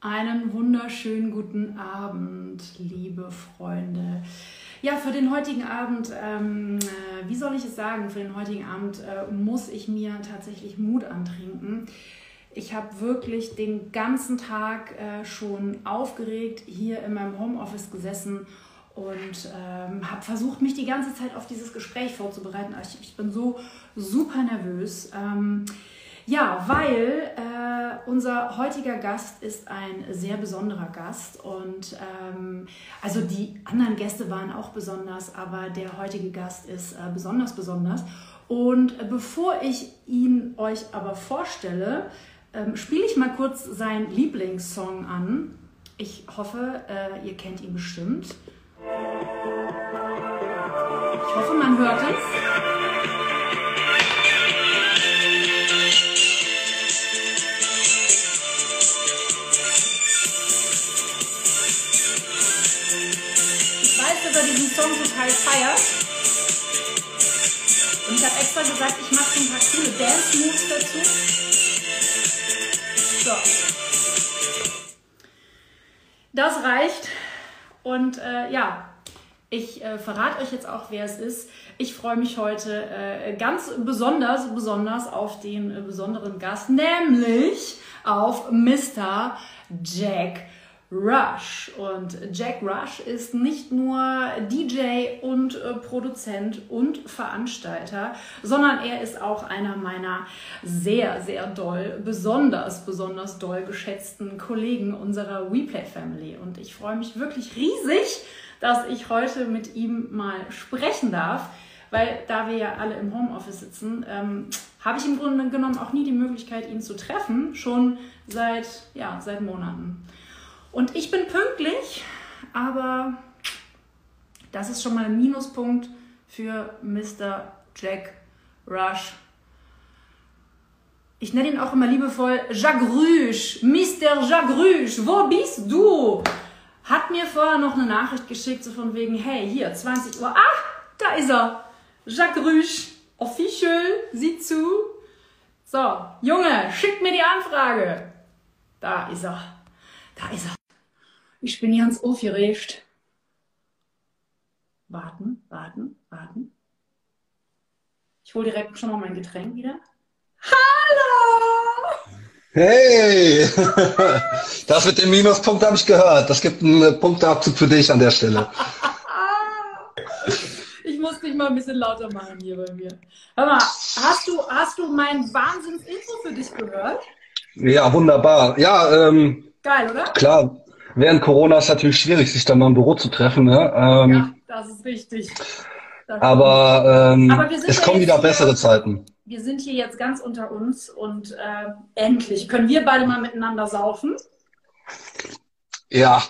Einen wunderschönen guten Abend, liebe Freunde. Ja, für den heutigen Abend, ähm, äh, wie soll ich es sagen, für den heutigen Abend äh, muss ich mir tatsächlich Mut antrinken. Ich habe wirklich den ganzen Tag äh, schon aufgeregt hier in meinem Homeoffice gesessen und ähm, habe versucht, mich die ganze Zeit auf dieses Gespräch vorzubereiten. Ich, ich bin so super nervös. Ähm, ja, weil äh, unser heutiger Gast ist ein sehr besonderer Gast und ähm, also die anderen Gäste waren auch besonders, aber der heutige Gast ist äh, besonders besonders. Und bevor ich ihn euch aber vorstelle, ähm, spiele ich mal kurz seinen Lieblingssong an. Ich hoffe, äh, ihr kennt ihn bestimmt. Ich hoffe, man hört es. Song total feiert. Und ich habe extra gesagt, ich mache so ein paar coole Dance-Moves dazu. So. Das reicht. Und äh, ja, ich äh, verrate euch jetzt auch, wer es ist. Ich freue mich heute äh, ganz besonders, besonders auf den äh, besonderen Gast, nämlich auf Mr. Jack Rush. Und Jack Rush ist nicht nur DJ und äh, Produzent und Veranstalter, sondern er ist auch einer meiner sehr, sehr doll, besonders, besonders doll geschätzten Kollegen unserer WePlay Family. Und ich freue mich wirklich riesig, dass ich heute mit ihm mal sprechen darf, weil da wir ja alle im Homeoffice sitzen, ähm, habe ich im Grunde genommen auch nie die Möglichkeit, ihn zu treffen, schon seit, ja, seit Monaten. Und ich bin pünktlich, aber das ist schon mal ein Minuspunkt für Mr. Jack Rush. Ich nenne ihn auch immer liebevoll Jacques Ruche. Mr. Jacques Ruche, wo bist du? Hat mir vorher noch eine Nachricht geschickt, so von wegen, hey, hier, 20 Uhr. Ah, da ist er. Jacques Ruche, official, sieh zu. So, Junge, schick mir die Anfrage. Da ist er. Da ist er. Ich bin ganz aufgeregt. Warten, warten, warten. Ich hole direkt schon mal mein Getränk wieder. Hallo! Hey! Das mit dem Minuspunkt habe ich gehört. Das gibt einen Punkteabzug für dich an der Stelle. ich muss dich mal ein bisschen lauter machen hier bei mir. Hör mal, hast du, hast du mein Wahnsinns-Intro für dich gehört? Ja, wunderbar. Ja, ähm, Geil, oder? Klar, während Corona ist es natürlich schwierig, sich dann mal im Büro zu treffen. Ne? Ähm, ja, das ist richtig. Das aber, ähm, aber es kommen wieder bessere Zeiten. Wir sind hier jetzt ganz unter uns und äh, endlich können wir beide mal miteinander saufen. Ja.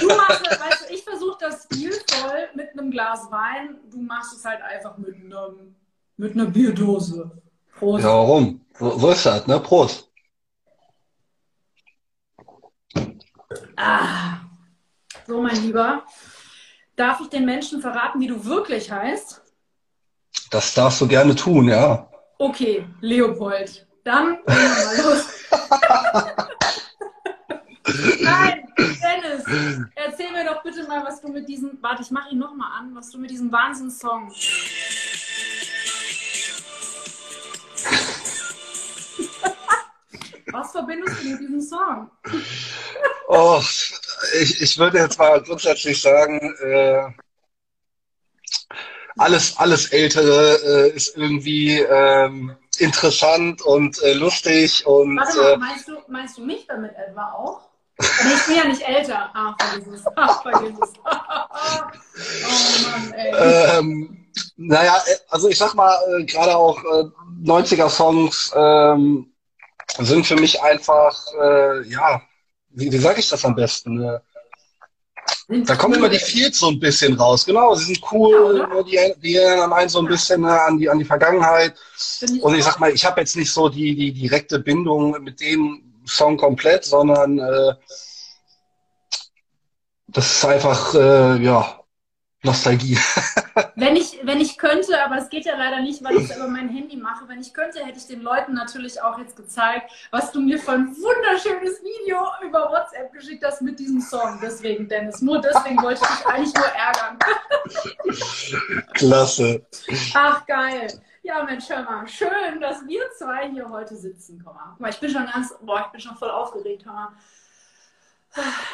Du machst, weißt du, ich versuche das stilvoll mit einem Glas Wein. Du machst es halt einfach mit, einem, mit einer Bierdose. Prost. Ja, warum? So ist das, ne? Prost. Ah, so mein Lieber. Darf ich den Menschen verraten, wie du wirklich heißt? Das darfst du gerne tun, ja. Okay, Leopold. Dann gehen wir mal los. Nein, Dennis, erzähl mir doch bitte mal, was du mit diesem, warte, ich mache ihn nochmal an, was du mit diesem Wahnsinnssong. Was verbindest du mit diesem Song? Oh, ich, ich würde jetzt mal grundsätzlich sagen, äh, alles, alles Ältere äh, ist irgendwie ähm, interessant und äh, lustig und. Warte mal, äh, meinst du, meinst du mich damit etwa auch? Ich bin ja nicht älter. Ah, vergiss es. Ah, vergiss es. oh Mann, ey. Ähm, naja, äh, also ich sag mal, äh, gerade auch äh, 90er-Songs ähm, sind für mich einfach, äh, ja, wie, wie sage ich das am besten? Ne? Da kommen immer die Feels so ein bisschen raus. Genau, sie sind cool, ja, die, die erinnern einen so ein bisschen ne, an, die, an die Vergangenheit. Und ich sag mal, ich habe jetzt nicht so die, die direkte Bindung mit dem Song komplett, sondern äh, das ist einfach, äh, ja, Nostalgie. wenn, ich, wenn ich könnte, aber es geht ja leider nicht, weil ich es über mein Handy mache, wenn ich könnte, hätte ich den Leuten natürlich auch jetzt gezeigt, was du mir für ein wunderschönes Video über WhatsApp geschickt hast mit diesem Song. Deswegen, Dennis. Nur deswegen wollte ich dich eigentlich nur ärgern. Klasse. Ach, geil. Ja, Mensch, hör mal. Schön, dass wir zwei hier heute sitzen. Komm mal. Guck mal, ich bin schon ganz, boah, ich bin schon voll aufgeregt. Hör mal.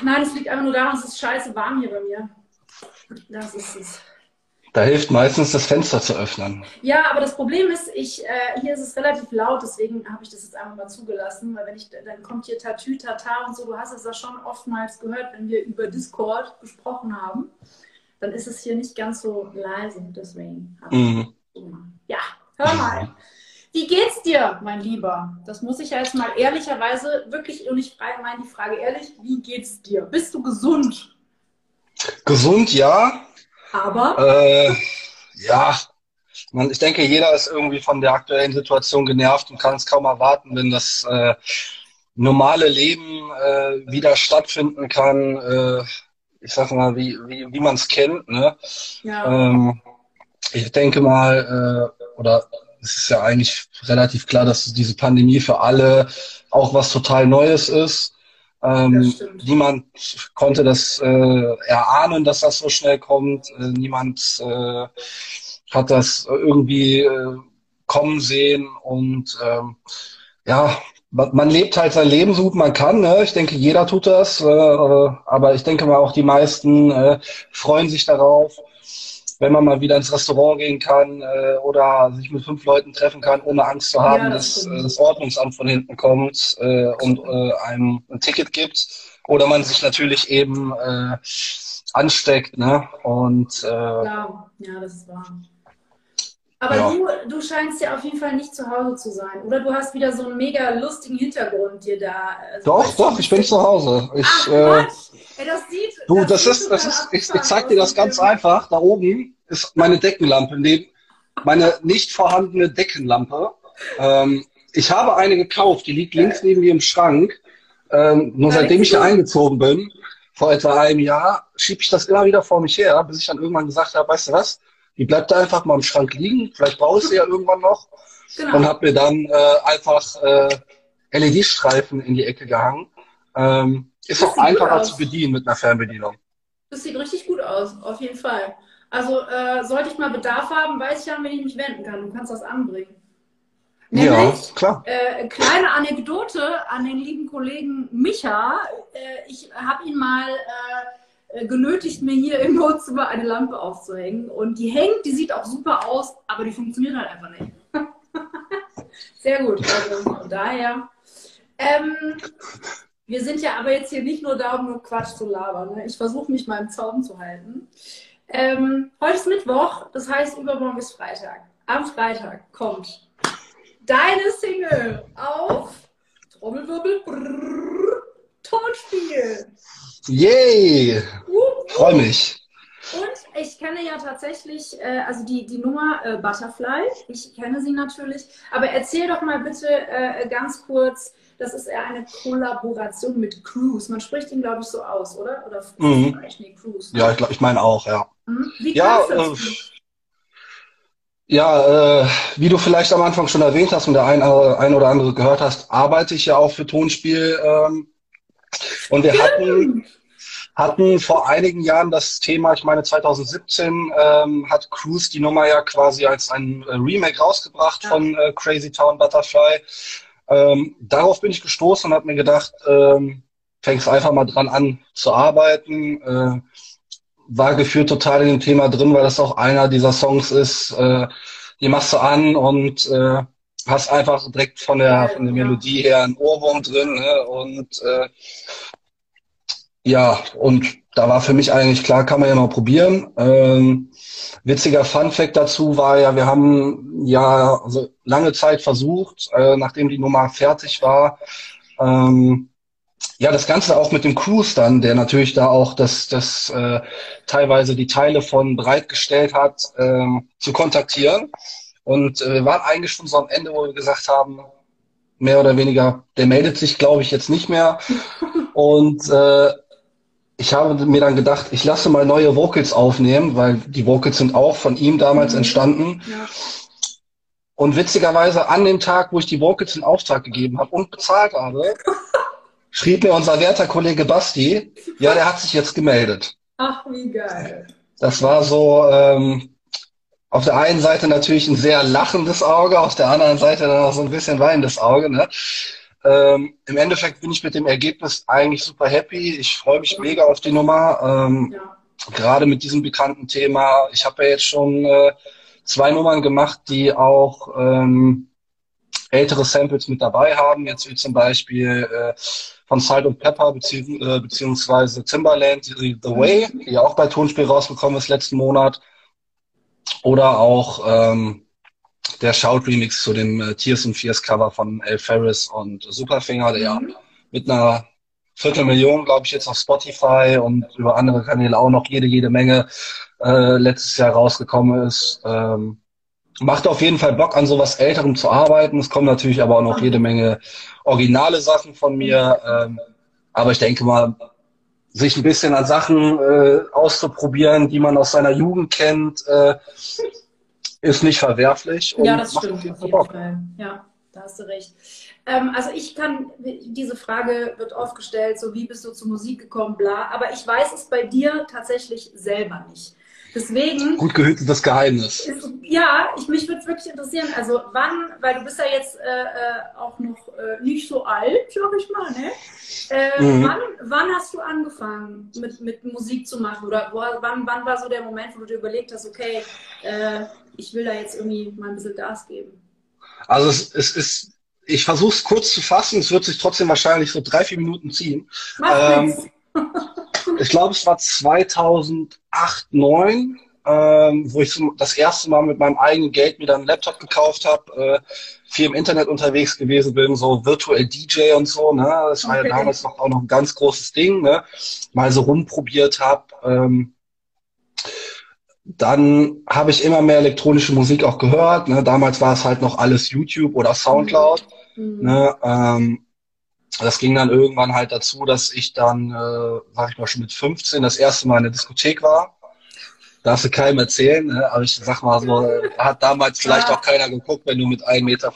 Nein, es liegt einfach nur daran, es ist scheiße warm hier bei mir. Das ist es. Da hilft meistens das Fenster zu öffnen. Ja, aber das Problem ist, ich, äh, hier ist es relativ laut, deswegen habe ich das jetzt einfach mal zugelassen, weil wenn ich, dann kommt hier Tatü, Tata und so, du hast es ja schon oftmals gehört, wenn wir über Discord gesprochen haben, dann ist es hier nicht ganz so leise, deswegen. Mhm. Ja, hör mal. Wie geht's dir, mein Lieber? Das muss ich ja jetzt mal ehrlicherweise wirklich, und ich mal die Frage ehrlich, wie geht's dir? Bist du gesund? Gesund, ja. Aber? Äh, ja, man, ich denke, jeder ist irgendwie von der aktuellen Situation genervt und kann es kaum erwarten, wenn das äh, normale Leben äh, wieder stattfinden kann. Äh, ich sag mal, wie, wie, wie man es kennt. Ne? Ja. Ähm, ich denke mal, äh, oder es ist ja eigentlich relativ klar, dass diese Pandemie für alle auch was total Neues ist. Ähm, niemand konnte das äh, erahnen, dass das so schnell kommt. Äh, niemand äh, hat das irgendwie äh, kommen sehen. Und ähm, ja, man lebt halt sein Leben so gut man kann. Ne? Ich denke, jeder tut das. Äh, aber ich denke mal, auch die meisten äh, freuen sich darauf wenn man mal wieder ins Restaurant gehen kann äh, oder sich mit fünf Leuten treffen kann, ohne Angst zu haben, ja, das dass äh, das Ordnungsamt von hinten kommt äh, und äh, einem ein Ticket gibt. Oder man sich natürlich eben äh, ansteckt. Ne? Und, äh, ja, ja, das ist wahr. Aber ja. du, du scheinst ja auf jeden Fall nicht zu Hause zu sein. Oder du hast wieder so einen mega lustigen Hintergrund dir da. Also doch, doch, ich bin zu Hause. Ich, Ach, äh, Ey, das sieht, du, das, das ist, das ist, ich, ich zeig dir das ganz einfach. Da oben ist meine Deckenlampe, neben meine nicht vorhandene Deckenlampe. Ähm, ich habe eine gekauft, die liegt links neben mir im Schrank. Ähm, nur ja, seitdem ich hier eingezogen bin, vor etwa einem Jahr, schiebe ich das immer wieder vor mich her, bis ich dann irgendwann gesagt habe, weißt du was, die bleibt da einfach mal im Schrank liegen, vielleicht brauche ich sie ja irgendwann noch. Genau. Und habe mir dann äh, einfach äh, LED-Streifen in die Ecke gehangen. Ähm, ist das auch einfacher zu bedienen mit einer Fernbedienung. Das sieht richtig gut aus, auf jeden Fall. Also äh, sollte ich mal Bedarf haben, weiß ich ja, wen ich mich wenden kann. Du kannst das anbringen. Nämlich, ja, klar. Äh, kleine Anekdote an den lieben Kollegen Micha. Äh, ich habe ihn mal äh, genötigt, mir hier im Wohnzimmer eine Lampe aufzuhängen. Und die hängt, die sieht auch super aus, aber die funktioniert halt einfach nicht. Sehr gut. Also von daher. Ähm, wir sind ja aber jetzt hier nicht nur da, um nur Quatsch zu labern. Ne? Ich versuche mich mal im Zaum zu halten. Ähm, heute ist Mittwoch, das heißt, übermorgen ist Freitag. Am Freitag kommt deine Single auf Trommelwirbel, brrr, Tonspiel. Yay! Uh, Freue mich. Und ich kenne ja tatsächlich, äh, also die, die Nummer äh, Butterfly, ich kenne sie natürlich, aber erzähl doch mal bitte äh, ganz kurz, das ist eher eine Kollaboration mit Cruise. Man spricht ihn, glaube ich, so aus, oder? Oder mhm. nee, Cruise. Ja, ich glaube, ich meine auch, ja. Mhm. Wie ja, äh, ja, äh, wie du vielleicht am Anfang schon erwähnt hast und der ein, äh, ein oder andere gehört hast, arbeite ich ja auch für Tonspiel. Ähm, und wir hatten, hatten vor einigen Jahren das Thema, ich meine 2017 ähm, hat Cruise die Nummer ja quasi als ein äh, Remake rausgebracht ja. von äh, Crazy Town Butterfly. Ähm, darauf bin ich gestoßen und habe mir gedacht, ähm, fängst einfach mal dran an zu arbeiten. Äh, war gefühlt total in dem Thema drin, weil das auch einer dieser Songs ist, äh, die machst du an und äh, hast einfach direkt von der, von der Melodie her einen Ohrwurm drin. Ne? Und äh, ja, und da war für mich eigentlich klar, kann man ja mal probieren. Ähm, witziger Fun Fact dazu war ja, wir haben ja also lange Zeit versucht, äh, nachdem die Nummer fertig war, ähm, ja, das Ganze auch mit dem Cruise dann, der natürlich da auch das, das äh, teilweise die Teile von bereitgestellt hat, ähm, zu kontaktieren. Und äh, wir waren eigentlich schon so am Ende, wo wir gesagt haben, mehr oder weniger, der meldet sich, glaube ich, jetzt nicht mehr. Und äh, ich habe mir dann gedacht, ich lasse mal neue Vocals aufnehmen, weil die Vocals sind auch von ihm damals mhm. entstanden. Ja. Und witzigerweise an dem Tag, wo ich die Vocals in Auftrag gegeben habe und bezahlt habe, schrieb mir unser werter Kollege Basti, ja, der hat sich jetzt gemeldet. Ach, wie geil. Das war so ähm, auf der einen Seite natürlich ein sehr lachendes Auge, auf der anderen Seite dann auch so ein bisschen weinendes Auge. Ne? Ähm, Im Endeffekt bin ich mit dem Ergebnis eigentlich super happy. Ich freue mich mega auf die Nummer. Ähm, ja. Gerade mit diesem bekannten Thema. Ich habe ja jetzt schon äh, zwei Nummern gemacht, die auch ähm, ältere Samples mit dabei haben. Jetzt wie zum Beispiel äh, von Salt und Pepper bezieh äh, beziehungsweise Timberland, The Way, die auch bei Tonspiel rausgekommen ist letzten Monat. Oder auch ähm, der Shout Remix zu dem äh, Tears and Fears Cover von El Ferris und Superfinger, der ja mhm. mit einer Viertelmillion, glaube ich, jetzt auf Spotify und über andere Kanäle auch noch jede, jede Menge äh, letztes Jahr rausgekommen ist. Ähm, macht auf jeden Fall Bock, an sowas Älterem zu arbeiten. Es kommen natürlich aber auch noch jede Menge originale Sachen von mir. Ähm, aber ich denke mal, sich ein bisschen an Sachen äh, auszuprobieren, die man aus seiner Jugend kennt, äh, ist nicht verwerflich. ja, das stimmt auf jeden Bock. Fall. Ja, da hast du recht. Ähm, also ich kann, diese Frage wird oft gestellt, so wie bist du zur Musik gekommen, bla. Aber ich weiß es bei dir tatsächlich selber nicht. Deswegen. Gut gehütetes Geheimnis. Ist, ja, ich, mich würde es wirklich interessieren. Also wann, weil du bist ja jetzt äh, äh, auch noch äh, nicht so alt, sag ich mal, ne? Äh, mhm. wann, wann hast du angefangen mit, mit Musik zu machen? Oder wo, wann, wann war so der Moment, wo du dir überlegt hast, okay, äh, ich will da jetzt irgendwie mal ein bisschen Gas geben? Also es, es ist, ich versuche es kurz zu fassen, es wird sich trotzdem wahrscheinlich so drei, vier Minuten ziehen. Mach ähm, ich glaube, es war 2008, 2009, ähm, wo ich das erste Mal mit meinem eigenen Geld mir dann einen Laptop gekauft habe, äh, viel im Internet unterwegs gewesen bin, so virtuell DJ und so. Ne? Das war okay. ja damals noch, auch noch ein ganz großes Ding. Ne? Mal so rumprobiert habe. Ähm, dann habe ich immer mehr elektronische Musik auch gehört. Ne? Damals war es halt noch alles YouTube oder Soundcloud. Mhm. Ne? Ähm, das ging dann irgendwann halt dazu, dass ich dann, äh, sag ich mal, schon mit 15 das erste Mal in der Diskothek war. Darfst du keinem erzählen, ne? aber ich sag mal so, hat damals vielleicht auch keiner geguckt, wenn du mit 1,75 Meter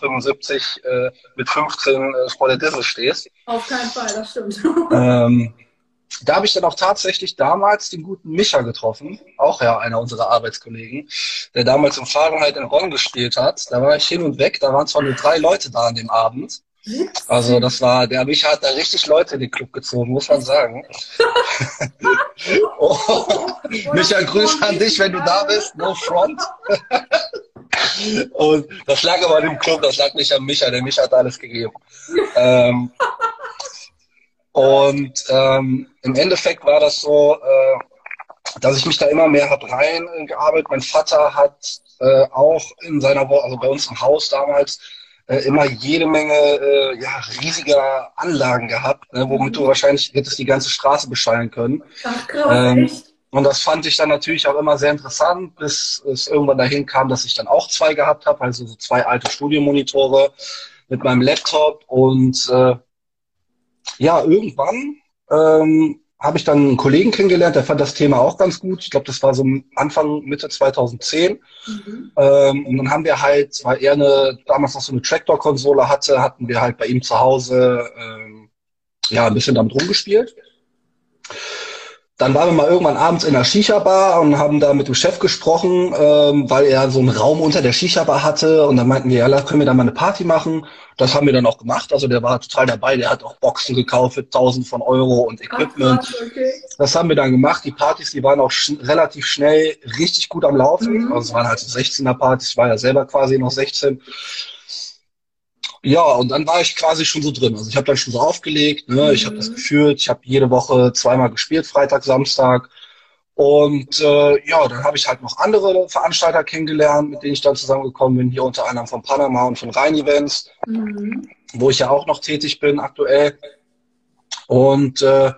äh, mit 15 äh, vor der Disse stehst. Auf keinen Fall, das stimmt. Ähm, da habe ich dann auch tatsächlich damals den guten Micha getroffen, auch ja einer unserer Arbeitskollegen, der damals im Fahrenheit in Ron gespielt hat. Da war ich hin und weg, da waren zwar nur drei Leute da an dem Abend. Also das war, der mich hat da richtig Leute in den Club gezogen, muss man sagen. oh, Micha, Grüße an dich, wenn du da bist. No front. Und das lag aber im Club, das lag nicht an Micha, der Micha hat alles gegeben. Ähm, und ähm, im Endeffekt war das so, äh, dass ich mich da immer mehr habe reingearbeitet. Mein Vater hat äh, auch in seiner, also bei uns im Haus damals, äh, immer jede Menge äh, ja, riesiger Anlagen gehabt, ne, womit du wahrscheinlich hättest die ganze Straße beschallen können. Ach, krass, ähm, echt? Und das fand ich dann natürlich auch immer sehr interessant, bis es irgendwann dahin kam, dass ich dann auch zwei gehabt habe, also so zwei alte Studiomonitore mit meinem Laptop. Und äh, ja, irgendwann ähm, habe ich dann einen Kollegen kennengelernt, der fand das Thema auch ganz gut. Ich glaube, das war so Anfang, Mitte 2010. Mhm. Ähm, und dann haben wir halt, weil er eine, damals noch so eine Tractor-Konsole hatte, hatten wir halt bei ihm zu Hause ähm, ja ein bisschen damit rumgespielt. Dann waren wir mal irgendwann abends in der Shisha-Bar und haben da mit dem Chef gesprochen, ähm, weil er so einen Raum unter der Shisha-Bar hatte. Und dann meinten wir, ja, können wir da mal eine Party machen? Das haben wir dann auch gemacht. Also der war total dabei. Der hat auch Boxen gekauft für 1000 von Euro und Equipment. Ach, okay. Das haben wir dann gemacht. Die Partys, die waren auch sch relativ schnell richtig gut am Laufen. Mhm. Also es waren halt 16er Partys. Ich war ja selber quasi noch 16. Ja, und dann war ich quasi schon so drin. Also ich habe dann schon so aufgelegt, ne? Mhm. ich habe das geführt, ich habe jede Woche zweimal gespielt, Freitag, Samstag. Und äh, ja, dann habe ich halt noch andere Veranstalter kennengelernt, mit denen ich dann zusammengekommen bin, hier unter anderem von Panama und von Rhein Events, mhm. wo ich ja auch noch tätig bin aktuell. Und äh,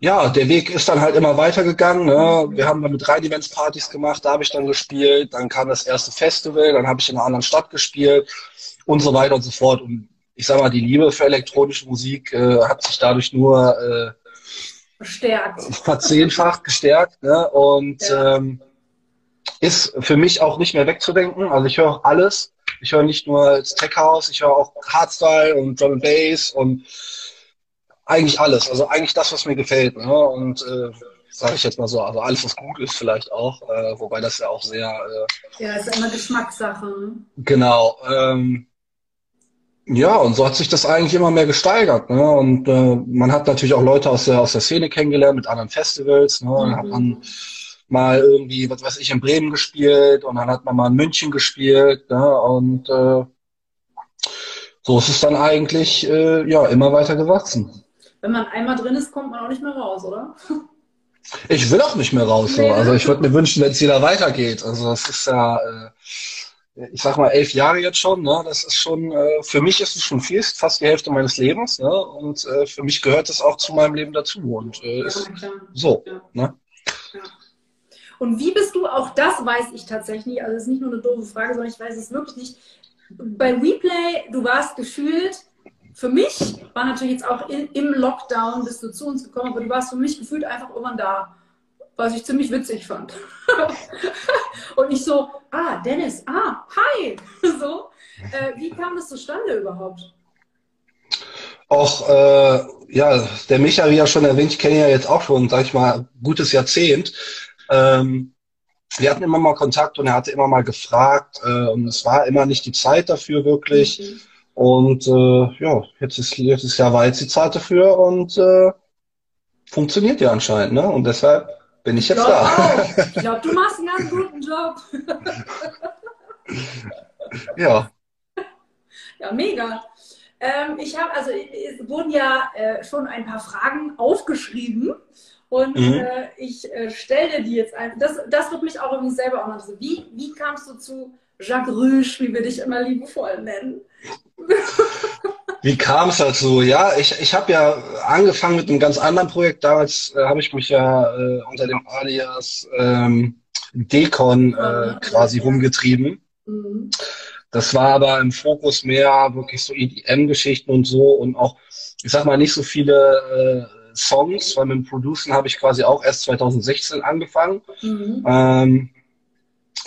ja, der Weg ist dann halt immer weitergegangen. Ne? Wir haben dann mit Rhein Events Partys gemacht, da habe ich dann gespielt. Dann kam das erste Festival, dann habe ich in einer anderen Stadt gespielt und so weiter und so fort. Und ich sag mal, die Liebe für elektronische Musik äh, hat sich dadurch nur äh, Verstärkt. verzehnfacht gestärkt. Ne? Und ja. ähm, ist für mich auch nicht mehr wegzudenken. Also ich höre auch alles. Ich höre nicht nur das Tech House, ich höre auch Hardstyle und Drum and Bass und eigentlich alles. Also eigentlich das, was mir gefällt. Ne? Und äh, sage ich jetzt mal so, also alles, was gut ist vielleicht auch, äh, wobei das ja auch sehr... Äh, ja, ist ja immer Geschmackssache. Ne? Genau. Ähm, ja, und so hat sich das eigentlich immer mehr gesteigert. Ne? Und äh, man hat natürlich auch Leute aus der, aus der Szene kennengelernt, mit anderen Festivals. Ne? Dann mhm. hat man mal irgendwie, was weiß ich, in Bremen gespielt und dann hat man mal in München gespielt. Ne? Und äh, so ist es dann eigentlich äh, ja immer weiter gewachsen. Wenn man einmal drin ist, kommt man auch nicht mehr raus, oder? Ich will auch nicht mehr raus. So. Also ich würde mir wünschen, wenn es wieder weitergeht. Also es ist ja... Äh, ich sag mal, elf Jahre jetzt schon, ne? Das ist schon, äh, für mich ist es schon viel, fast die Hälfte meines Lebens, ne? Und äh, für mich gehört es auch zu meinem Leben dazu. Und äh, ja, ist so, ja. ne? Ja. Und wie bist du, auch das weiß ich tatsächlich also es ist nicht nur eine doofe Frage, sondern ich weiß es wirklich nicht. Bei Replay, du warst gefühlt, für mich war natürlich jetzt auch in, im Lockdown, bist du zu uns gekommen, aber du warst für mich gefühlt einfach irgendwann da was ich ziemlich witzig fand. und ich so, ah, Dennis, ah, hi. so, äh, wie kam das zustande überhaupt? Auch, äh, ja, der Micha, wie ja schon erwähnt, ich kenne ja jetzt auch schon, sag ich mal, gutes Jahrzehnt. Ähm, wir hatten immer mal Kontakt und er hatte immer mal gefragt äh, und es war immer nicht die Zeit dafür wirklich. Mhm. Und äh, ja, jetzt ist, jetzt ist ja weit die Zeit dafür und äh, funktioniert ja anscheinend, ne? Und deshalb bin ich jetzt ich da. Auch. Ich glaube, du machst einen ganz guten Job. ja. Ja, mega. Ähm, ich habe, also es wurden ja äh, schon ein paar Fragen aufgeschrieben und mhm. äh, ich äh, stelle dir die jetzt ein. Das, das wird mich auch irgendwie selber auch noch so. Wie, wie kamst du zu Jacques Rüsch, wie wir dich immer liebevoll nennen? Wie kam es dazu? Ja, ich, ich habe ja angefangen mit einem ganz anderen Projekt. Damals äh, habe ich mich ja äh, unter dem Alias ähm, Decon äh, quasi rumgetrieben. Mhm. Das war aber im Fokus mehr wirklich so EDM-Geschichten und so und auch, ich sag mal, nicht so viele äh, Songs, weil mit dem Producen habe ich quasi auch erst 2016 angefangen. Mhm. Ähm,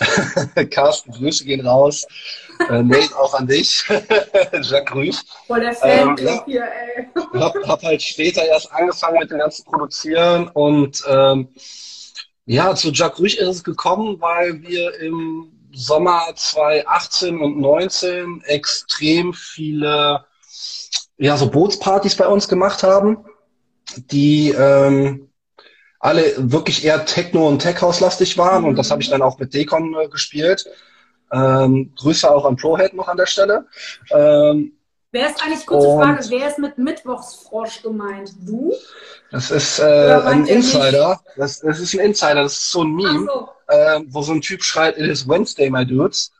Carsten, Grüße gehen raus. Äh, Nate auch an dich. Jacques Grüß. Voll der Fan ähm, ja, hier, ey. hab, hab halt später erst angefangen mit dem ganzen Produzieren und ähm, ja, zu Jacques Rüch ist es gekommen, weil wir im Sommer 2018 und 19 extrem viele ja, so Bootspartys bei uns gemacht haben, die ähm, alle wirklich eher Techno- und Tech-House-lastig waren. Und das habe ich dann auch mit Decon äh, gespielt. Ähm, Grüße auch an Prohead noch an der Stelle. Ähm, wer ist eigentlich, kurze Frage, wer ist mit Mittwochsfrosch gemeint? Du? Das ist äh, ein Insider. Das, das, ist ein Insider, das ist so ein Meme, so. Äh, wo so ein Typ schreit, it is Wednesday, my dudes.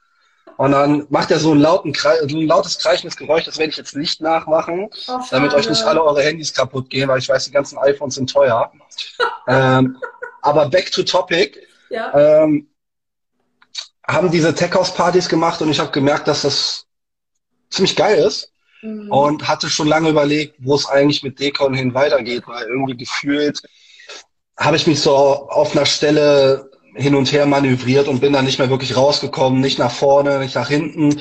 Und dann macht er so, einen lauten, so ein lautes kreichendes Geräusch, das werde ich jetzt nicht nachmachen, oh, damit euch nicht alle eure Handys kaputt gehen, weil ich weiß, die ganzen iPhones sind teuer. ähm, aber back to topic. Ja. Ähm, haben diese Tech House Partys gemacht und ich habe gemerkt, dass das ziemlich geil ist. Mhm. Und hatte schon lange überlegt, wo es eigentlich mit Decon hin weitergeht, weil irgendwie gefühlt habe ich mich so auf einer Stelle hin und her manövriert und bin dann nicht mehr wirklich rausgekommen, nicht nach vorne, nicht nach hinten.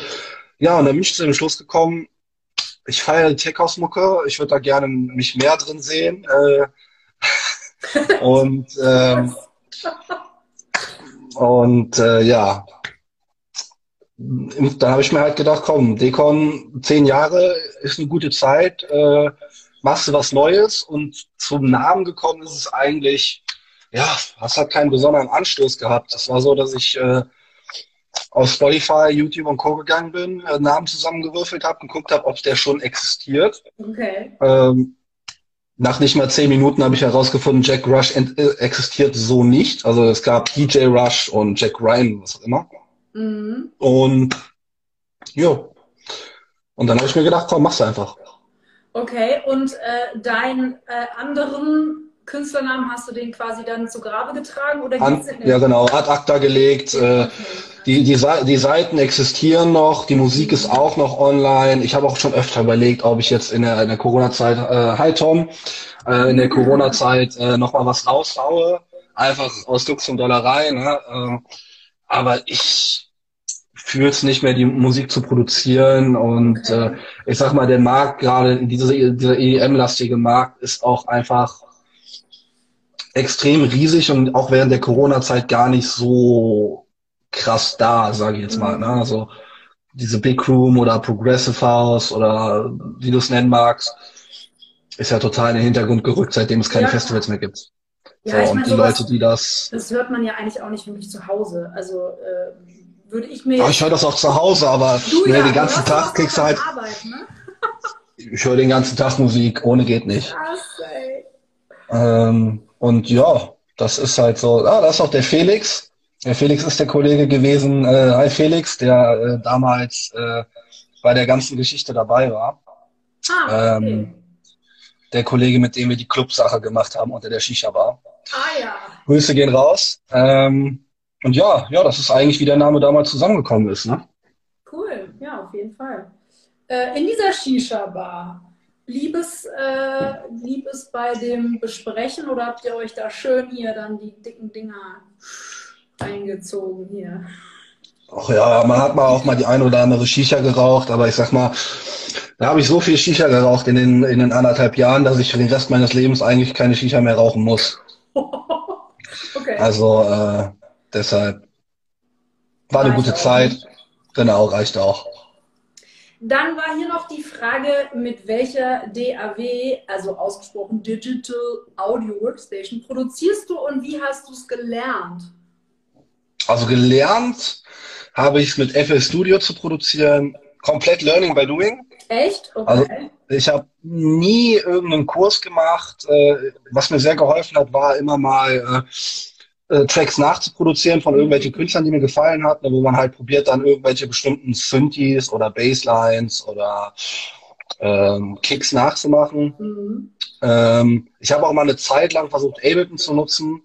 Ja, und dann bin ich zu dem Schluss gekommen, ich feiere Tech-House-Mucke, ich würde da gerne mich mehr drin sehen. Äh, und ähm, und äh, ja, dann habe ich mir halt gedacht, komm, Dekon, zehn Jahre ist eine gute Zeit, äh, machst du was Neues und zum Namen gekommen ist es eigentlich ja, hast halt keinen besonderen Anstoß gehabt. Das war so, dass ich äh, auf Spotify, YouTube und Co. gegangen bin, äh, Namen zusammengewürfelt habe, geguckt habe, ob der schon existiert. Okay. Ähm, nach nicht mal zehn Minuten habe ich herausgefunden, Jack Rush äh, existiert so nicht. Also es gab DJ Rush und Jack Ryan, was auch immer. Mhm. Und ja. Und dann habe ich mir gedacht, komm, mach's einfach. Okay, und äh, deinen äh, anderen Künstlernamen hast du den quasi dann zu Grabe getragen oder An, Ja, genau, ad acta gelegt. Äh, okay. die, die, die Seiten existieren noch, die Musik ist auch noch online. Ich habe auch schon öfter überlegt, ob ich jetzt in der, in der Corona-Zeit, äh, hi Tom, äh, in der Corona-Zeit äh, nochmal was raushaue. Einfach aus Dux und Dollerei. Ne? Äh, aber ich fühlt es nicht mehr, die Musik zu produzieren. Und Okay. äh, ich sag mal, der Markt, gerade dieser, dieser EDM-lastige Markt, ist auch einfach extrem riesig und auch während der Corona-Zeit gar nicht so krass da, sage ich jetzt mal. Ne? Mhm. Also diese Big Room oder Progressive House oder wie du es nennen magst, ist ja total in den Hintergrund gerückt, seitdem es keine Ja. Festivals mehr gibt. So, Ja, ich und meine, die sowas, Leute, die das das hört man ja eigentlich auch nicht wirklich zu Hause. Also äh, würde ich mir Ja, ich höre das auch zu Hause, aber Du ne, ja, den du ganzen Tag kriegst du halt, beim Arbeiten, ne? ich höre den ganzen Tag Musik, ohne geht nicht. Krass, ey. Ähm, und ja, das ist halt so. Ah, da ist auch der Felix. Der Felix ist der Kollege gewesen, äh, hi Felix, der äh, damals äh, bei der ganzen Geschichte dabei war. Ah, okay. Ähm, Der Kollege, mit dem wir die Clubsache gemacht haben unter der Shisha-Bar. ah ja. Grüße gehen raus. Ähm, und ja, ja, das ist eigentlich, wie der Name damals zusammengekommen ist, ne? Cool, ja, auf jeden Fall. Äh, in dieser Shisha-Bar, blieb es, äh, blieb es bei dem Besprechen oder habt ihr euch da schön hier dann die dicken Dinger eingezogen hier? Ach ja, man hat mal auch mal die ein oder andere Shisha geraucht, aber ich sag mal, da habe ich so viel Shisha geraucht in den, in den anderthalb Jahren, dass ich für den Rest meines Lebens eigentlich keine Shisha mehr rauchen muss. okay. Also äh, deshalb war eine Reicht gute auch, Zeit. ne? Genau, reicht auch. Dann war hier noch die Frage, mit welcher DAW, also ausgesprochen Digital Audio Workstation, produzierst du und wie hast du es gelernt? Also gelernt habe ich es mit FL Studio zu produzieren, komplett Learning by Doing. Echt? Also- Okay. Ich habe nie irgendeinen Kurs gemacht. Äh, was mir sehr geholfen hat, war immer mal äh, Tracks nachzuproduzieren von irgendwelchen Künstlern, die mir gefallen hatten, wo man halt probiert, dann irgendwelche bestimmten Synthes oder Basslines oder ähm, Kicks nachzumachen. Mhm. Ähm, ich habe auch mal eine Zeit lang versucht, Ableton zu nutzen.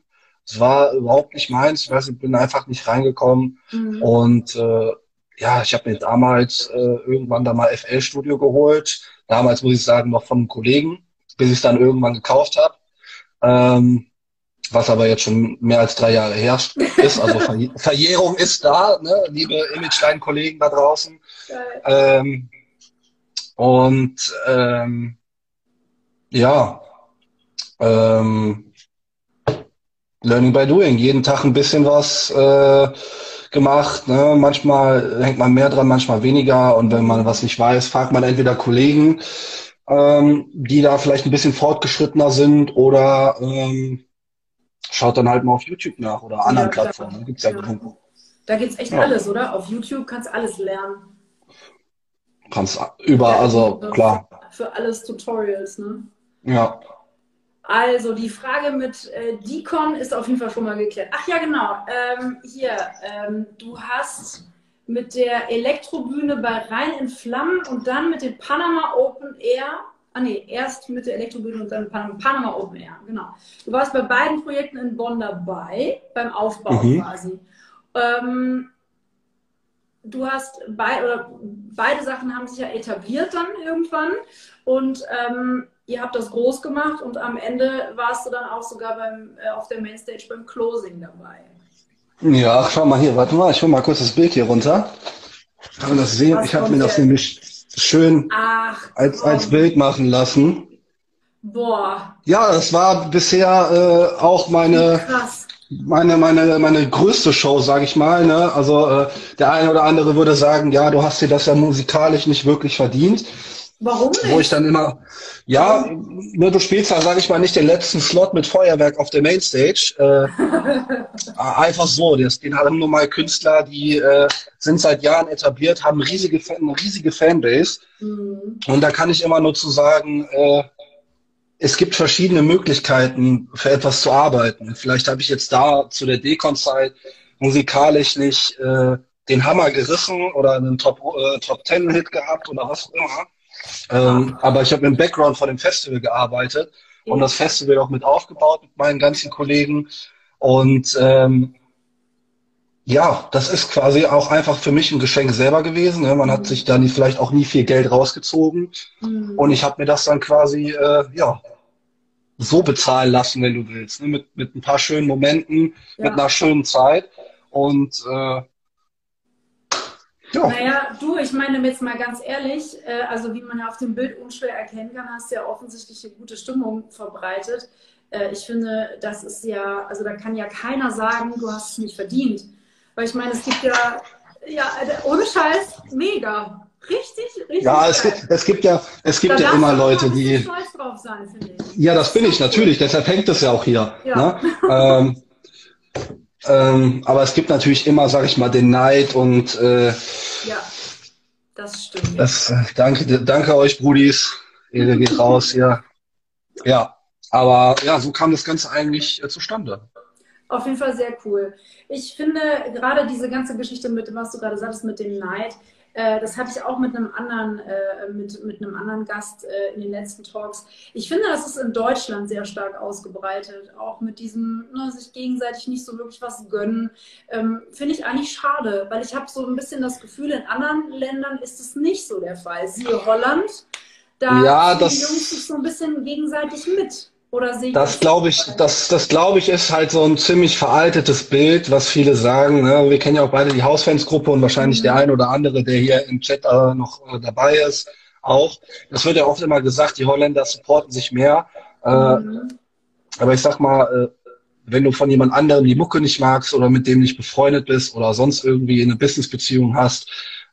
Es war überhaupt nicht meins. Ich weiß, ich bin einfach nicht reingekommen. Mhm. Und äh, ja, ich habe mir damals äh, irgendwann da mal FL Studio geholt. Damals muss ich sagen, noch von einem Kollegen, bis ich es dann irgendwann gekauft habe. Ähm, was aber jetzt schon mehr als drei Jahre her ist. Also Verj Verjährung ist da, ne? liebe Imagestein-Kollegen da draußen. Ähm, und ähm, ja, ähm, Learning by Doing, jeden Tag ein bisschen was äh, gemacht. Ne? Manchmal hängt man mehr dran, manchmal weniger. Und wenn man was nicht weiß, fragt man entweder Kollegen, ähm, die da vielleicht ein bisschen fortgeschrittener sind, oder ähm, schaut dann halt mal auf YouTube nach oder anderen Ja. Plattformen. Gibt's ja Ja. genug. Da gibt's echt Ja. alles, oder? Auf YouTube kannst du alles lernen. Kannst überall, also Ja, klar. Für alles Tutorials, ne? Ja. Also, die Frage mit äh, Deacon ist auf jeden Fall schon mal geklärt. Ach ja, genau. Ähm, hier, ähm, du hast mit der Elektrobühne bei Rhein in Flammen und dann mit dem Panama Open Air. Ah nee, erst mit der Elektrobühne und dann Panama, Panama Open Air, genau. Du warst bei beiden Projekten in Bonn dabei, beim Aufbau Mhm. quasi. Ähm, du hast bei, oder beide Sachen haben sich ja etabliert dann irgendwann und ähm, ihr habt das groß gemacht und am Ende warst du dann auch sogar beim, äh, auf der Mainstage beim Closing dabei. Ja, ach, schau mal hier, warte mal, ich hol mal kurz das Bild hier runter. Kann man das sehen? Was Ich habe mir das nämlich schön Ach, als, komm. als Bild machen lassen. Boah, Ja, das war bisher äh, auch meine, meine, meine, meine größte Show, sage ich mal. Ne? Also äh, der eine oder andere würde sagen, ja, du hast dir das ja musikalisch nicht wirklich verdient. Warum Wo ich nicht? dann immer, ja, ne, du spielst da, sage ich mal, nicht den letzten Slot mit Feuerwerk auf der Mainstage. Äh, einfach so. Das den haben nur mal Künstler, die äh, sind seit Jahren etabliert, haben riesige, eine riesige Fanbase. Hm, Und da kann ich immer nur zu sagen, äh, es gibt verschiedene Möglichkeiten, für etwas zu arbeiten. Vielleicht habe ich jetzt da zu der Dekon-Zeit musikalisch nicht äh, den Hammer gerissen oder einen Top, äh, Top Ten Hit gehabt oder was auch immer. Ähm, aber ich habe im Background von dem Festival gearbeitet und das Festival auch mit aufgebaut mit meinen ganzen Kollegen. Und ähm, ja, das ist quasi auch einfach für mich ein Geschenk selber gewesen. Ne? Man hat sich da nie, vielleicht auch nie viel Geld rausgezogen. hm. Und ich habe mir das dann quasi, äh, ja, so bezahlen lassen, wenn du willst. Ne? Mit, mit ein paar schönen Momenten, Ja. mit einer schönen Zeit. Und äh, Ja. Naja, du, ich meine jetzt mal ganz ehrlich, äh, also wie man ja auf dem Bild unschwer erkennen kann, hast du ja offensichtlich eine gute Stimmung verbreitet. Äh, ich finde, das ist ja, also da kann ja keiner sagen, du hast es nicht verdient. Weil ich meine, es gibt ja, ja, ohne Scheiß, mega. Richtig, richtig. Ja, es gibt, es gibt ja, es gibt ja immer Leute, die. Stolz drauf sein, finde ich. Ja, das bin ich natürlich, deshalb hängt es ja auch hier. Ja. Ne? ähm, ähm, aber es gibt natürlich immer, sag ich mal, den Neid und äh, ja, das stimmt. Das, äh, danke, danke euch, Brudis. Ihr geht raus hier. Ja, aber ja, so kam das Ganze eigentlich äh, zustande. Auf jeden Fall sehr cool. Ich finde gerade diese ganze Geschichte mit, was du gerade sagst, mit dem Neid, äh, das hatte ich auch mit einem anderen, äh, mit, mit einem anderen Gast äh, in den letzten Talks. Ich finde, das ist in Deutschland sehr stark ausgebreitet, auch mit diesem ne, sich gegenseitig nicht so wirklich was gönnen. Ähm, finde ich eigentlich schade, weil ich habe so ein bisschen das Gefühl, in anderen Ländern ist es nicht so der Fall. Siehe Holland, da ja, das, die Jungs sich so ein bisschen gegenseitig mit. Oder sehe das glaube ich, das, das glaube ich, ist halt so ein ziemlich veraltetes Bild, was viele sagen. Ne? Wir kennen ja auch beide die Hausfansgruppe und wahrscheinlich mhm. der ein oder andere, der hier im Chat äh, noch äh, dabei ist, auch. Das wird ja oft immer gesagt, die Holländer supporten sich mehr. Äh, mhm. Aber ich sag mal, äh, wenn du von jemand anderem die Mucke nicht magst oder mit dem nicht befreundet bist oder sonst irgendwie eine Businessbeziehung hast,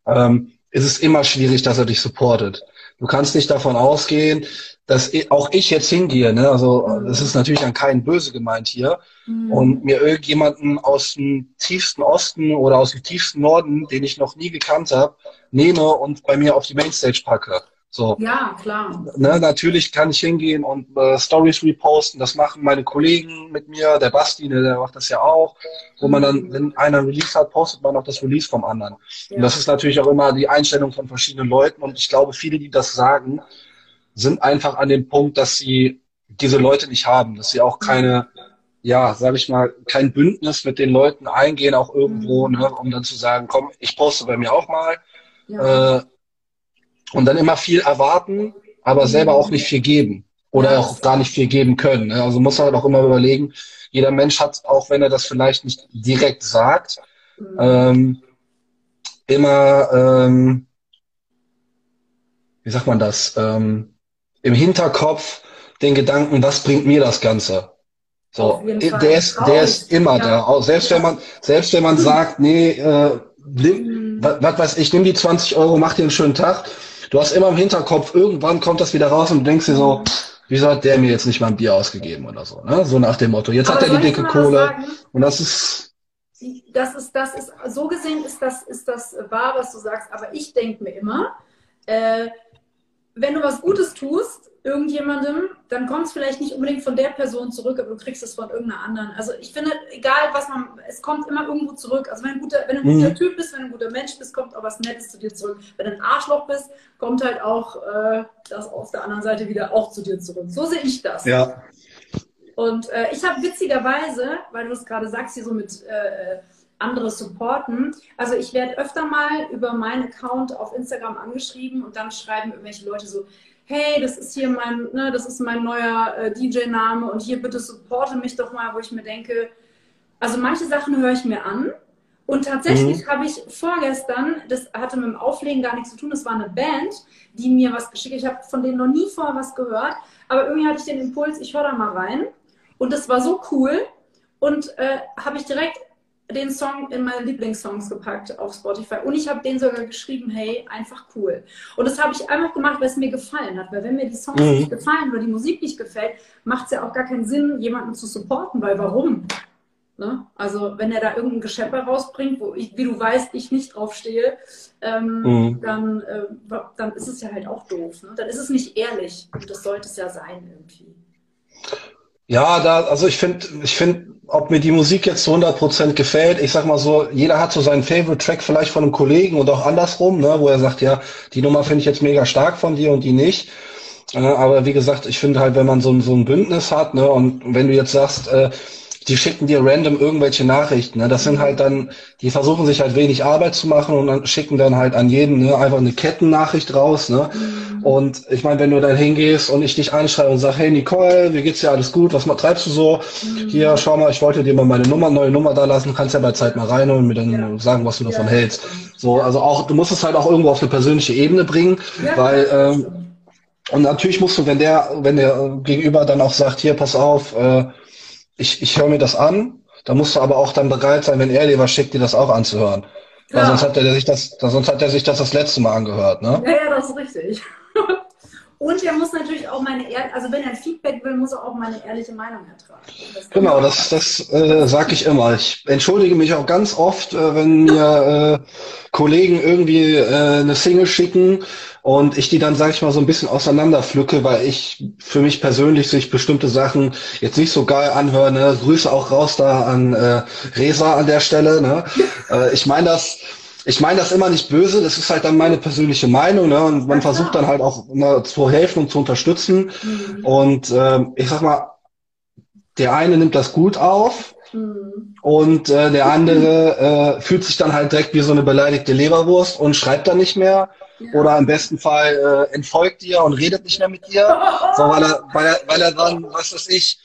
ähm, ist es immer schwierig, dass er dich supportet. Du kannst nicht davon ausgehen, dass auch ich jetzt hingehe, ne? also mhm. das ist natürlich an keinen böse gemeint hier, mhm. und mir irgendjemanden aus dem tiefsten Osten oder aus dem tiefsten Norden, den ich noch nie gekannt habe, nehme und bei mir auf die Mainstage packe. So. Ja, klar. Ne, natürlich kann ich hingehen und äh, Stories reposten. Das machen meine Kollegen mit mir. Der Basti, ne, der macht das ja auch. Wo man dann, wenn einer Release hat, postet man auch das Release vom anderen. Ja. Und das ist natürlich auch immer die Einstellung von verschiedenen Leuten. Und ich glaube, viele, die das sagen, sind einfach an dem Punkt, dass sie diese Leute nicht haben, dass sie auch keine, ja, sage ich mal, kein Bündnis mit den Leuten eingehen, auch irgendwo, mhm. ne, um dann zu sagen, komm, ich poste bei mir auch mal. Ja. Äh, und dann immer viel erwarten, aber selber auch nicht viel geben oder auch gar nicht viel geben können. Ne? Also muss halt auch immer überlegen, jeder Mensch hat, auch wenn er das vielleicht nicht direkt sagt, mhm. ähm, immer, ähm, wie sagt man das, ähm, im Hinterkopf den Gedanken, was bringt mir das Ganze? So, der ist, der ist immer ja. da. Auch selbst wenn man, selbst wenn man sagt, nee, äh, nimm, mhm. was, was weiß ich, nimm die 20 Euro, mach dir einen schönen Tag. Du hast immer im Hinterkopf, irgendwann kommt das wieder raus und du denkst dir so, mhm. wieso hat der mir jetzt nicht mal ein Bier ausgegeben oder so, ne? So nach dem Motto. Jetzt Aber hat er die dicke Kohle. Und das ist, das ist, das ist, so gesehen ist das, ist das wahr, was du sagst. Aber ich denke mir immer, äh, wenn du was Gutes tust, irgendjemandem, dann kommt es vielleicht nicht unbedingt von der Person zurück, aber du kriegst es von irgendeiner anderen. Also ich finde, egal was man, es kommt immer irgendwo zurück. Also wenn, ein guter, wenn du ein guter mhm. Typ bist, wenn du ein guter Mensch bist, kommt auch was Nettes zu dir zurück. Wenn du ein Arschloch bist, kommt halt auch äh, das auf der anderen Seite wieder auch zu dir zurück. So sehe ich das. Ja. Und äh, ich habe witzigerweise, weil du es gerade sagst, hier so mit äh, andere supporten. Also ich werde öfter mal über meinen Account auf Instagram angeschrieben und dann schreiben irgendwelche Leute so, hey, das ist hier mein, ne, das ist mein neuer äh, DJ-Name und hier bitte supporte mich doch mal, wo ich mir denke, also manche Sachen höre ich mir an und tatsächlich mhm. habe ich vorgestern, das hatte mit dem Auflegen gar nichts zu tun, das war eine Band, die mir was geschickt hat. Ich habe von denen noch nie vorher was gehört, aber irgendwie hatte ich den Impuls, ich höre da mal rein und das war so cool und äh, habe ich direkt den Song in meine Lieblingssongs gepackt auf Spotify. Und ich habe den sogar geschrieben, hey, einfach cool. Und das habe ich einfach gemacht, weil es mir gefallen hat. Weil wenn mir die Songs mhm. nicht gefallen oder die Musik nicht gefällt, macht es ja auch gar keinen Sinn, jemanden zu supporten, weil warum? Ne? Also wenn er da irgendein Geschäpper rausbringt, wo ich, wie du weißt, ich nicht drauf stehe, ähm, mhm. dann, äh, dann ist es ja halt auch doof. Ne? Dann ist es nicht ehrlich. Und das sollte es ja sein irgendwie. Ja, da, also ich finde, ich finde, ob mir die Musik jetzt zu 100% gefällt, ich sag mal so, jeder hat so seinen Favorite Track vielleicht von einem Kollegen und auch andersrum, ne, wo er sagt, ja, die Nummer finde ich jetzt mega stark von dir und die nicht. Äh, aber wie gesagt, ich finde halt, wenn man so, so ein Bündnis hat, ne, und wenn du jetzt sagst, äh, die schicken dir random irgendwelche Nachrichten. Ne? Das sind halt dann, die versuchen sich halt wenig Arbeit zu machen und dann schicken dann halt an jeden ne, einfach eine Kettennachricht raus. Ne? Mhm. Und ich meine, wenn du dann hingehst und ich dich anschreibe und sag, hey Nicole, wie geht's dir alles gut? Was treibst du so? Mhm. Hier, schau mal, ich wollte dir mal meine Nummer, neue Nummer da lassen, kannst ja bei Zeit mal rein und mir dann ja. sagen, was du davon ja. hältst. So, also auch, du musst es halt auch irgendwo auf eine persönliche Ebene bringen, ja. weil ähm, und natürlich musst du, wenn der, wenn der Gegenüber dann auch sagt, hier, pass auf, äh, ich, ich höre mir das an, da musst du aber auch dann bereit sein, wenn er dir was schickt, dir das auch anzuhören. Weil sonst hat er sich das, sonst hat er sich das das letzte Mal angehört, ne? Ja, ja, das ist richtig. Und er muss natürlich auch meine, also wenn er ein Feedback will, muss er auch meine ehrliche Meinung ertragen. Das genau, das, das äh, sage ich immer. Ich entschuldige mich auch ganz oft, äh, wenn mir äh, Kollegen irgendwie äh, eine Single schicken und ich die dann, sage ich mal, so ein bisschen auseinanderpflücke, weil ich für mich persönlich sich bestimmte Sachen jetzt nicht so geil anhöre. Ne? Grüße auch raus da an äh, Resa an der Stelle. Ne? äh, ich meine das ich meine das immer nicht böse, das ist halt dann meine persönliche Meinung, ne? Und man versucht dann halt auch ne, zu helfen und zu unterstützen. Mhm. Und äh, ich sag mal, der eine nimmt das gut auf mhm. und äh, der andere äh, fühlt sich dann halt direkt wie so eine beleidigte Leberwurst und schreibt dann nicht mehr. Ja. Oder im besten Fall äh, entfolgt dir und redet nicht mehr mit dir. so, weil er, weil er, weil er dann, was weiß ich,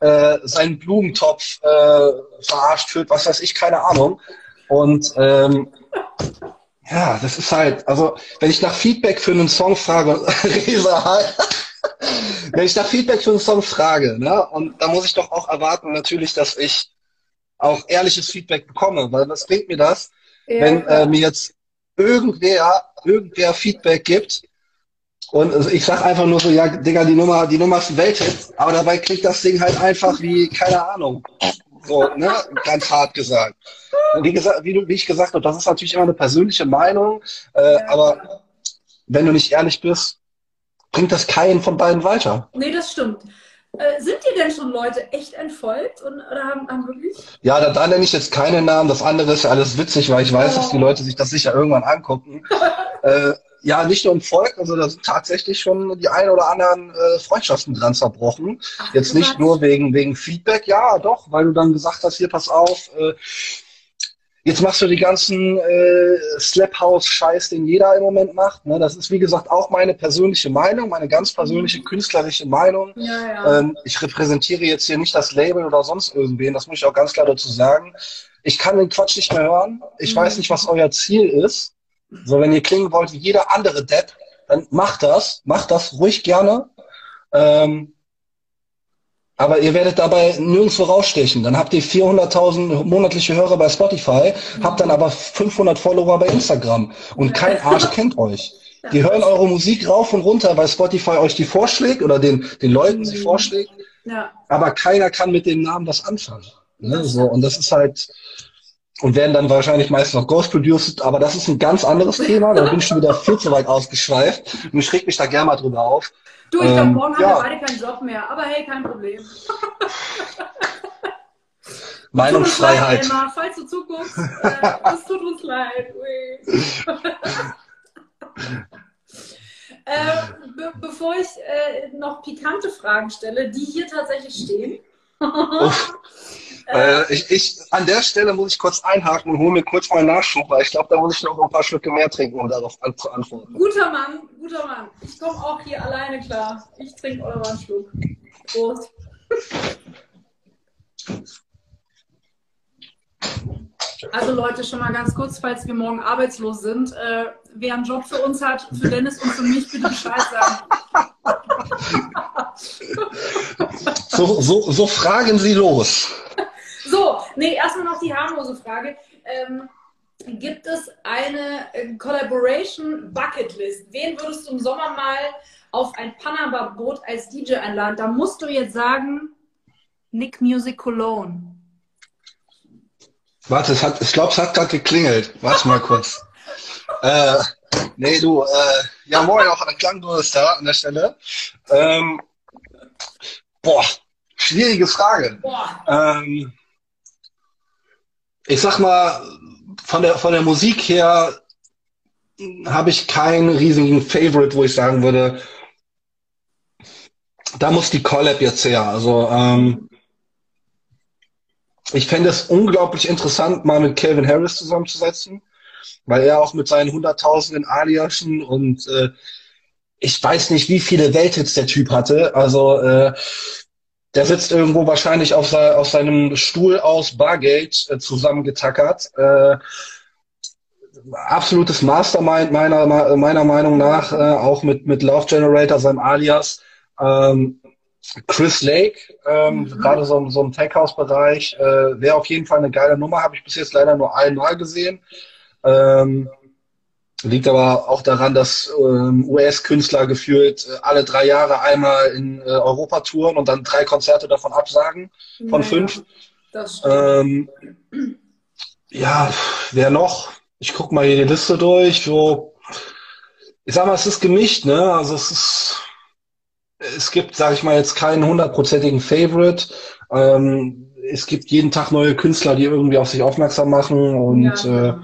äh, seinen Blumentopf äh, verarscht fühlt, was weiß ich, keine Ahnung. Und ähm, ja, das ist halt, also wenn ich nach Feedback für einen Song frage, Resa halt, wenn ich nach Feedback für einen Song frage, ne, und da muss ich doch auch erwarten natürlich, dass ich auch ehrliches Feedback bekomme, weil was bringt mir das, ja. wenn äh, mir jetzt irgendwer, irgendwer Feedback gibt und ich sag einfach nur so, ja, Digga, die Nummer, die Nummer ist Welthit, aber dabei kriegt das Ding halt einfach wie, keine Ahnung, so, ne, ganz hart gesagt. Wie, gesagt, wie, du, wie ich gesagt habe, das ist natürlich immer eine persönliche Meinung, äh, ja. aber wenn du nicht ehrlich bist, bringt das keinen von beiden weiter. Nee, das stimmt. Äh, sind dir denn schon Leute echt entfolgt und, oder haben, haben wirklich? Ja, da, da nenne ich jetzt keine Namen. Das andere ist ja alles witzig, weil ich weiß, oh. dass die Leute sich das sicher irgendwann angucken. äh, ja, nicht nur im Volk, also da sind tatsächlich schon die ein oder anderen äh, Freundschaften dran zerbrochen. Ach, Jetzt nicht nur wegen, wegen Feedback, ja, doch, weil du dann gesagt hast, hier, pass auf, äh, Jetzt machst du die ganzen äh, Slap-House-Scheiß, den jeder im Moment macht. Ne? Das ist, wie gesagt, auch meine persönliche Meinung, meine ganz persönliche mhm. künstlerische Meinung. Ja, ja. Ähm, ich repräsentiere jetzt hier nicht das Label oder sonst irgendwen, das muss ich auch ganz klar dazu sagen. Ich kann den Quatsch nicht mehr hören. Ich mhm. weiß nicht, was euer Ziel ist. So, wenn ihr klingen wollt wie jeder andere Depp, dann macht das, macht das ruhig gerne. Ähm, aber ihr werdet dabei nirgendwo rausstechen. Dann habt ihr 400.000 monatliche Hörer bei Spotify, habt dann aber 500 Follower bei Instagram und kein Arsch kennt euch. Die hören eure Musik rauf und runter, weil Spotify euch die vorschlägt oder den, den Leuten sie vorschlägt. Ja. Aber keiner kann mit dem Namen was anfangen. Ne? So, und das ist halt, und werden dann wahrscheinlich meist noch Ghost produced, aber das ist ein ganz anderes Thema. Da bin ich schon wieder viel zu weit ausgeschweift und ich reg mich da gerne mal drüber auf. Du, ich glaube, ähm, morgen ja. haben wir beide keinen Job mehr, aber hey, kein Problem. Meinungsfreiheit. Leid, falls du zuguckst, äh, es tut uns leid. äh, be bevor ich äh, noch pikante Fragen stelle, die hier tatsächlich stehen. Äh, ich, ich, an der Stelle muss ich kurz einhaken und hole mir kurz mal Nachschub, weil ich glaube, da muss ich noch ein paar Stücke mehr trinken, um darauf an, zu antworten. Guter Mann, guter Mann. Ich komme auch hier alleine klar. Ich trinke euren Schluck. Prost. Also Leute, schon mal ganz kurz, falls wir morgen arbeitslos sind, äh, wer einen Job für uns hat, für Dennis und für mich bitte Bescheid sagen. so, so, so fragen Sie los. So, nee, erstmal noch die harmlose Frage. Ähm, gibt es eine äh, Collaboration Bucketlist? Wen würdest du im Sommer mal auf ein Panama-Boot als DJ einladen? Da musst du jetzt sagen, Nick Music Cologne. Warte, es hat, ich glaube, es hat gerade geklingelt. Warte mal kurz. äh, nee, du, äh, ja, moin auch an der Klangdose da an der Stelle. Ähm, boah, schwierige Frage. Boah. Ähm, ich sag mal, von der, von der Musik her habe ich keinen riesigen Favorite, wo ich sagen würde, da muss die Collab jetzt her. Also ähm, ich fände es unglaublich interessant, mal mit Calvin Harris zusammenzusetzen, weil er auch mit seinen hunderttausenden Aliasen und äh, ich weiß nicht, wie viele Welthits der Typ hatte. Also äh, der sitzt irgendwo wahrscheinlich auf, se auf seinem Stuhl aus Bargeld äh, zusammengetackert. Äh, absolutes Mastermind meiner, meiner Meinung nach, äh, auch mit, mit Love Generator, seinem Alias. Ähm, Chris Lake, ähm, mhm. gerade so, so im Tech-House-Bereich, äh, wäre auf jeden Fall eine geile Nummer, habe ich bis jetzt leider nur einmal gesehen. Ähm, liegt aber auch daran, dass ähm, US-Künstler gefühlt äh, alle drei Jahre einmal in äh, Europa touren und dann drei Konzerte davon absagen, von naja, fünf. Ähm, ja, wer noch? Ich guck mal hier die Liste durch. So, ich sag mal, es ist gemischt, ne? Also es ist es gibt, sage ich mal, jetzt keinen hundertprozentigen Favorite. Ähm, es gibt jeden Tag neue Künstler, die irgendwie auf sich aufmerksam machen und ja, äh,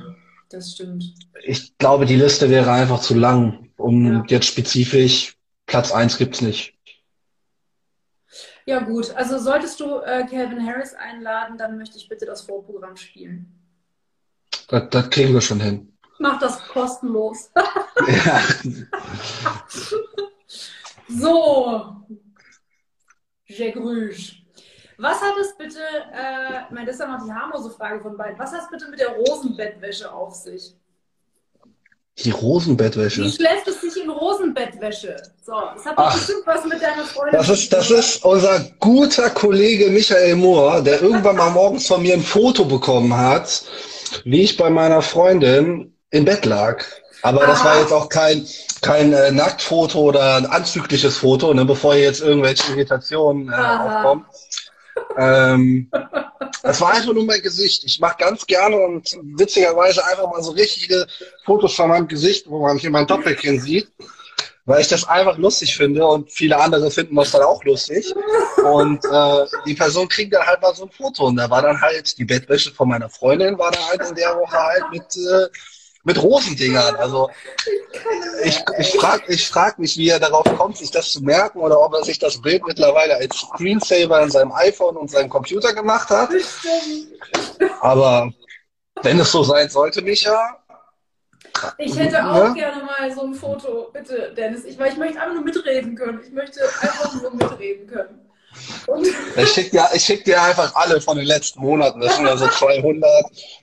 das stimmt. Ich glaube, die Liste wäre einfach zu lang, um ja. jetzt spezifisch Platz eins gibt's nicht. Ja gut, also solltest du äh, Calvin Harris einladen, dann möchte ich bitte das Vorprogramm spielen. Das, das kriegen wir schon hin. Mach das kostenlos. ja. So, Rüsch. Was hat es bitte, äh, ich meine, das ist ja noch die harmlose Frage von beiden, was hat es bitte mit der Rosenbettwäsche auf sich? Die Rosenbettwäsche? Wie schläft es sich in Rosenbettwäsche? So, das hat doch bestimmt was mit deiner Freundin das ist, Das ist unser guter Kollege Michael Mohr, der irgendwann mal morgens von mir ein Foto bekommen hat, wie ich bei meiner Freundin im Bett lag. Aber das war jetzt auch kein, kein äh, Nacktfoto oder ein anzügliches Foto, ne, bevor hier jetzt irgendwelche Irritationen äh, aufkommen. Ähm, das war einfach nur mein Gesicht. Ich mache ganz gerne und witzigerweise einfach mal so richtige Fotos von meinem Gesicht, wo man hier mein Doppelkinn sieht, weil ich das einfach lustig finde und viele andere finden das dann auch lustig. Und äh, die Person kriegt dann halt mal so ein Foto und da war dann halt die Bettwäsche von meiner Freundin war dann halt in der Woche halt mit äh, mit Rosendingern. Also ich, ich frage ich frag mich, wie er darauf kommt, sich das zu merken oder ob er sich das Bild mittlerweile als Screensaver in seinem iPhone und seinem Computer gemacht hat. Aber wenn es so sein sollte, Micha. Ich hätte auch ne? gerne mal so ein Foto, bitte, Dennis. Ich, weil ich möchte einfach nur mitreden können. Ich möchte einfach nur mitreden können. Ich schicke dir, schick dir einfach alle von den letzten Monaten. Das sind ja so 200.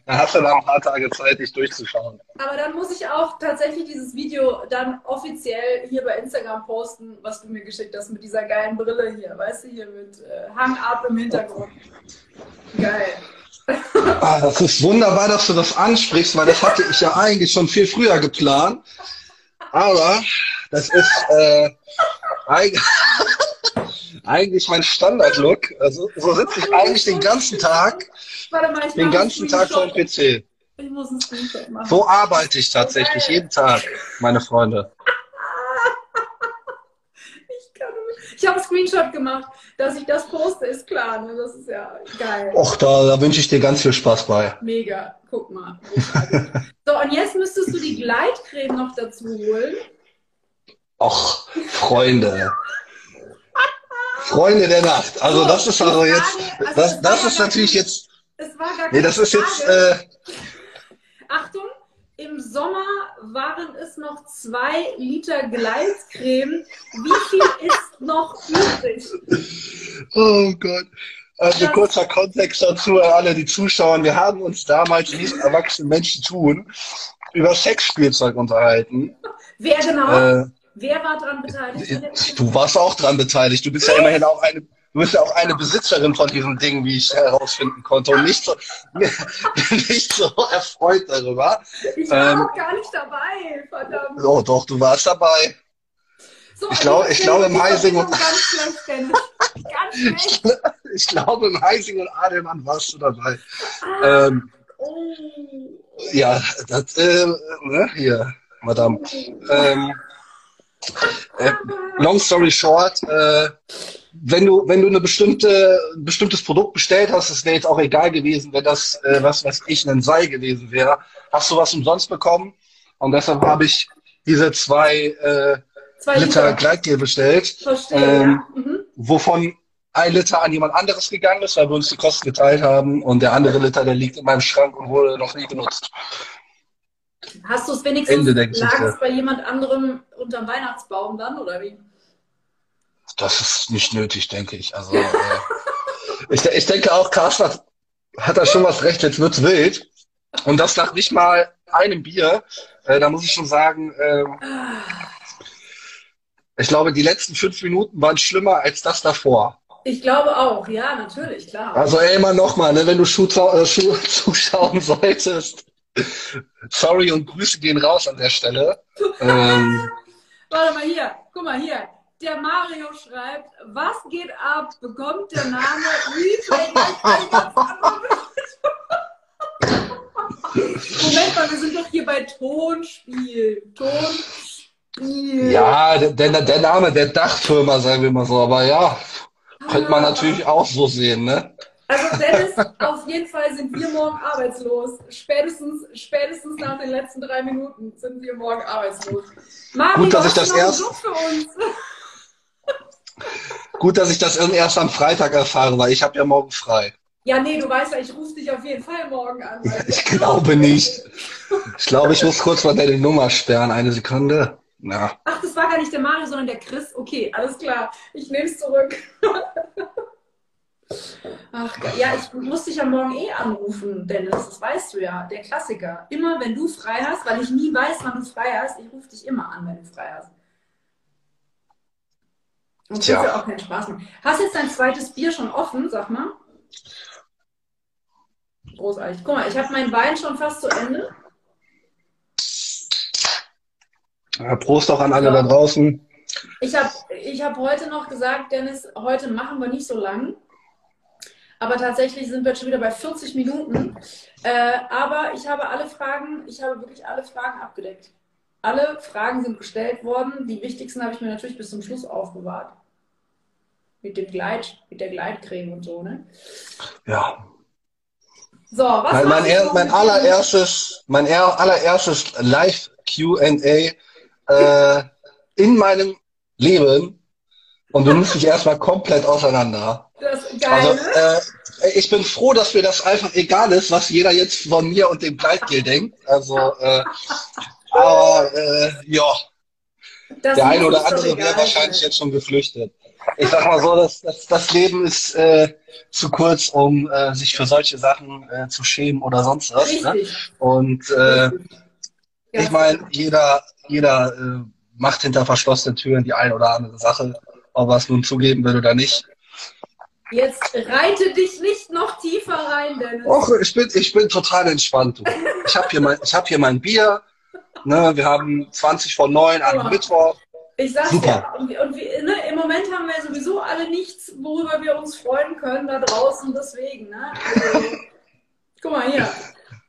Dann hast du da ein paar Tage Zeit, dich durchzuschauen. Aber dann muss ich auch tatsächlich dieses Video dann offiziell hier bei Instagram posten, was du mir geschickt hast mit dieser geilen Brille hier. Weißt du, hier mit äh, Hang-Up im Hintergrund. Geil. Ah, das ist wunderbar, dass du das ansprichst, weil das hatte ich ja eigentlich schon viel früher geplant. Aber das ist äh, eigentlich eigentlich mein Standard-Look. Also so sitze ich eigentlich den ganzen Tag, Warte mal, ich den ganzen Tag vor dem PC. Ich muss einen Screenshot machen. So arbeite ich tatsächlich okay. jeden Tag, meine Freunde. ich kann. Ich habe einen Screenshot gemacht, dass ich das poste, ist klar. Ne? Das ist ja geil. Och, da, da wünsche ich dir ganz viel Spaß bei. Mega, guck mal. so, und jetzt müsstest du die Gleitcreme noch dazu holen. Och, Freunde. Freunde der Nacht. Also so, das ist also jetzt, also das, das ist natürlich jetzt. Es war gar nee, das ist jetzt. Äh, Achtung, im Sommer waren es noch zwei Liter Gleitcreme. Wie viel ist noch übrig? Oh Gott. Also kurzer Kontext dazu an alle, die zuschauen. Wir haben uns damals, wie es erwachsene Menschen tun, über Sexspielzeug unterhalten. Wer genau? Äh, Wer war daran beteiligt? Du warst auch daran beteiligt. Du bist ja immerhin auch eine, du bist ja auch eine Besitzerin von diesem Ding, wie ich herausfinden konnte. Und nicht so, nicht so erfreut darüber. Ich war ähm, auch gar nicht dabei, verdammt. Oh, doch, du warst dabei. So, ich glaube, ich glaube im Heising und ganz schlecht, ich, ich glaube im Heising und Adelmann warst du dabei. Ah, ähm, oh. Ja, das äh, ne, hier, Madame. Oh. Ähm, äh, long story short, äh, wenn du, wenn du eine bestimmte, ein bestimmtes Produkt bestellt hast, es wäre jetzt auch egal gewesen, wenn das, äh, was weiß ich, ein Sei gewesen wäre, hast du was umsonst bekommen. Und deshalb habe ich diese zwei, äh, zwei Liter, Liter Gleitgel bestellt, Verstehe, ähm, ja. mhm. wovon ein Liter an jemand anderes gegangen ist, weil wir uns die Kosten geteilt haben und der andere Liter, der liegt in meinem Schrank und wurde noch nie benutzt. Hast du es wenigstens lag es bei jemand anderem unterm Weihnachtsbaum dann oder wie? Das ist nicht nötig, denke ich. Also äh, ich, ich denke auch, Carsten hat da schon was recht, jetzt wird's wild. Und das nach nicht mal einem Bier. Äh, da muss ich schon sagen, äh, ich glaube, die letzten fünf Minuten waren schlimmer als das davor. Ich glaube auch, ja, natürlich, klar. Also ey, immer nochmal, ne, wenn du Schuh, äh, Schuh zuschauen solltest. Sorry und Grüße gehen raus an der Stelle. ähm, Warte mal hier, guck mal hier. Der Mario schreibt, was geht ab? Bekommt der Name Moment mal, wir sind doch hier bei Tonspiel. Tonspiel. Ja, der, der, der Name der Dachfirma, sagen wir mal so. Aber ja, könnte man natürlich auch so sehen, ne? Also Dennis, auf jeden Fall sind wir morgen arbeitslos. Spätestens, spätestens nach den letzten drei Minuten sind wir morgen arbeitslos. Mario, Gut, dass ich das erst. Gut, dass ich das erst am Freitag erfahre, weil ich habe ja morgen frei. Ja, nee, du weißt ja, ich rufe dich auf jeden Fall morgen an. ich glaube nicht. Ich glaube, ich muss kurz mal deine Nummer sperren. Eine Sekunde. Ja. Ach, das war gar nicht der Mario, sondern der Chris. Okay, alles klar. Ich nehme es zurück. Ach, ja, ich muss dich ja morgen eh anrufen, Dennis. Das weißt du ja. Der Klassiker. Immer, wenn du frei hast, weil ich nie weiß, wann du frei hast, ich rufe dich immer an, wenn du frei hast. Und das ja auch keinen Spaß machen. Hast jetzt dein zweites Bier schon offen, sag mal? Großartig. Guck mal, ich habe mein Wein schon fast zu Ende. Ja, Prost auch an alle so. da draußen. Ich habe ich hab heute noch gesagt, Dennis, heute machen wir nicht so lang. Aber tatsächlich sind wir schon wieder bei 40 Minuten. Äh, aber ich habe alle Fragen, ich habe wirklich alle Fragen abgedeckt. Alle Fragen sind gestellt worden. Die wichtigsten habe ich mir natürlich bis zum Schluss aufbewahrt. Mit dem Gleit, mit der Gleitcreme und so, ne? Ja. So, was mein, mein, er, mein allererstes, mein allererstes Live Q&A äh, in meinem Leben und du nimmst dich erstmal komplett auseinander. Das ist geil, also, ne? äh, ich bin froh, dass mir das einfach egal ist, was jeder jetzt von mir und dem Gleitgel denkt. Also, äh, aber äh, ja, das der eine oder andere wäre wahrscheinlich jetzt schon geflüchtet. Ich sag mal so, das, das, das Leben ist äh, zu kurz, um äh, sich für solche Sachen äh, zu schämen oder sonst was. Ne? Und äh, ich meine, jeder, jeder äh, macht hinter verschlossenen Türen die eine oder andere Sache, ob er es nun zugeben will oder nicht. Jetzt reite dich nicht noch tiefer rein, Dennis. Och, ich bin, ich bin total entspannt. Ich habe hier, mein, hab hier mein Bier. Ne, wir haben 20 vor 9 an. Mittwoch. Ich sag's Super. dir, und, und wir, ne, im Moment haben wir sowieso alle nichts, worüber wir uns freuen können da draußen, deswegen. Ne? Also, guck mal hier.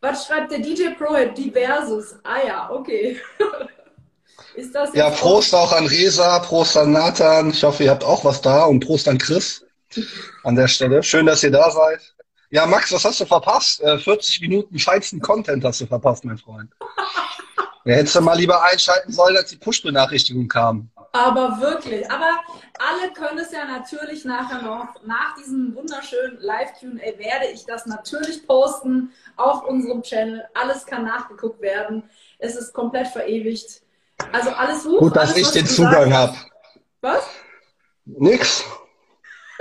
Was schreibt der DJ Pro? Diverses. Ah ja, okay. Ist das ja, Prost auch an Resa, Prost an Nathan. Ich hoffe, ihr habt auch was da und Prost an Chris an der Stelle. Schön, dass ihr da seid. Ja, Max, was hast du verpasst? Äh, 40 Minuten feinsten Content hast du verpasst, mein Freund. Ja, hättest du mal lieber einschalten sollen, als die Push-Benachrichtigung kam. Aber wirklich. Aber alle können es ja natürlich nachher noch, nach diesem wunderschönen Live-QA werde ich das natürlich posten auf unserem Channel. Alles kann nachgeguckt werden. Es ist komplett verewigt. Also alles hoch. Gut, dass alles, ich den Zugang habe. Was? Nix.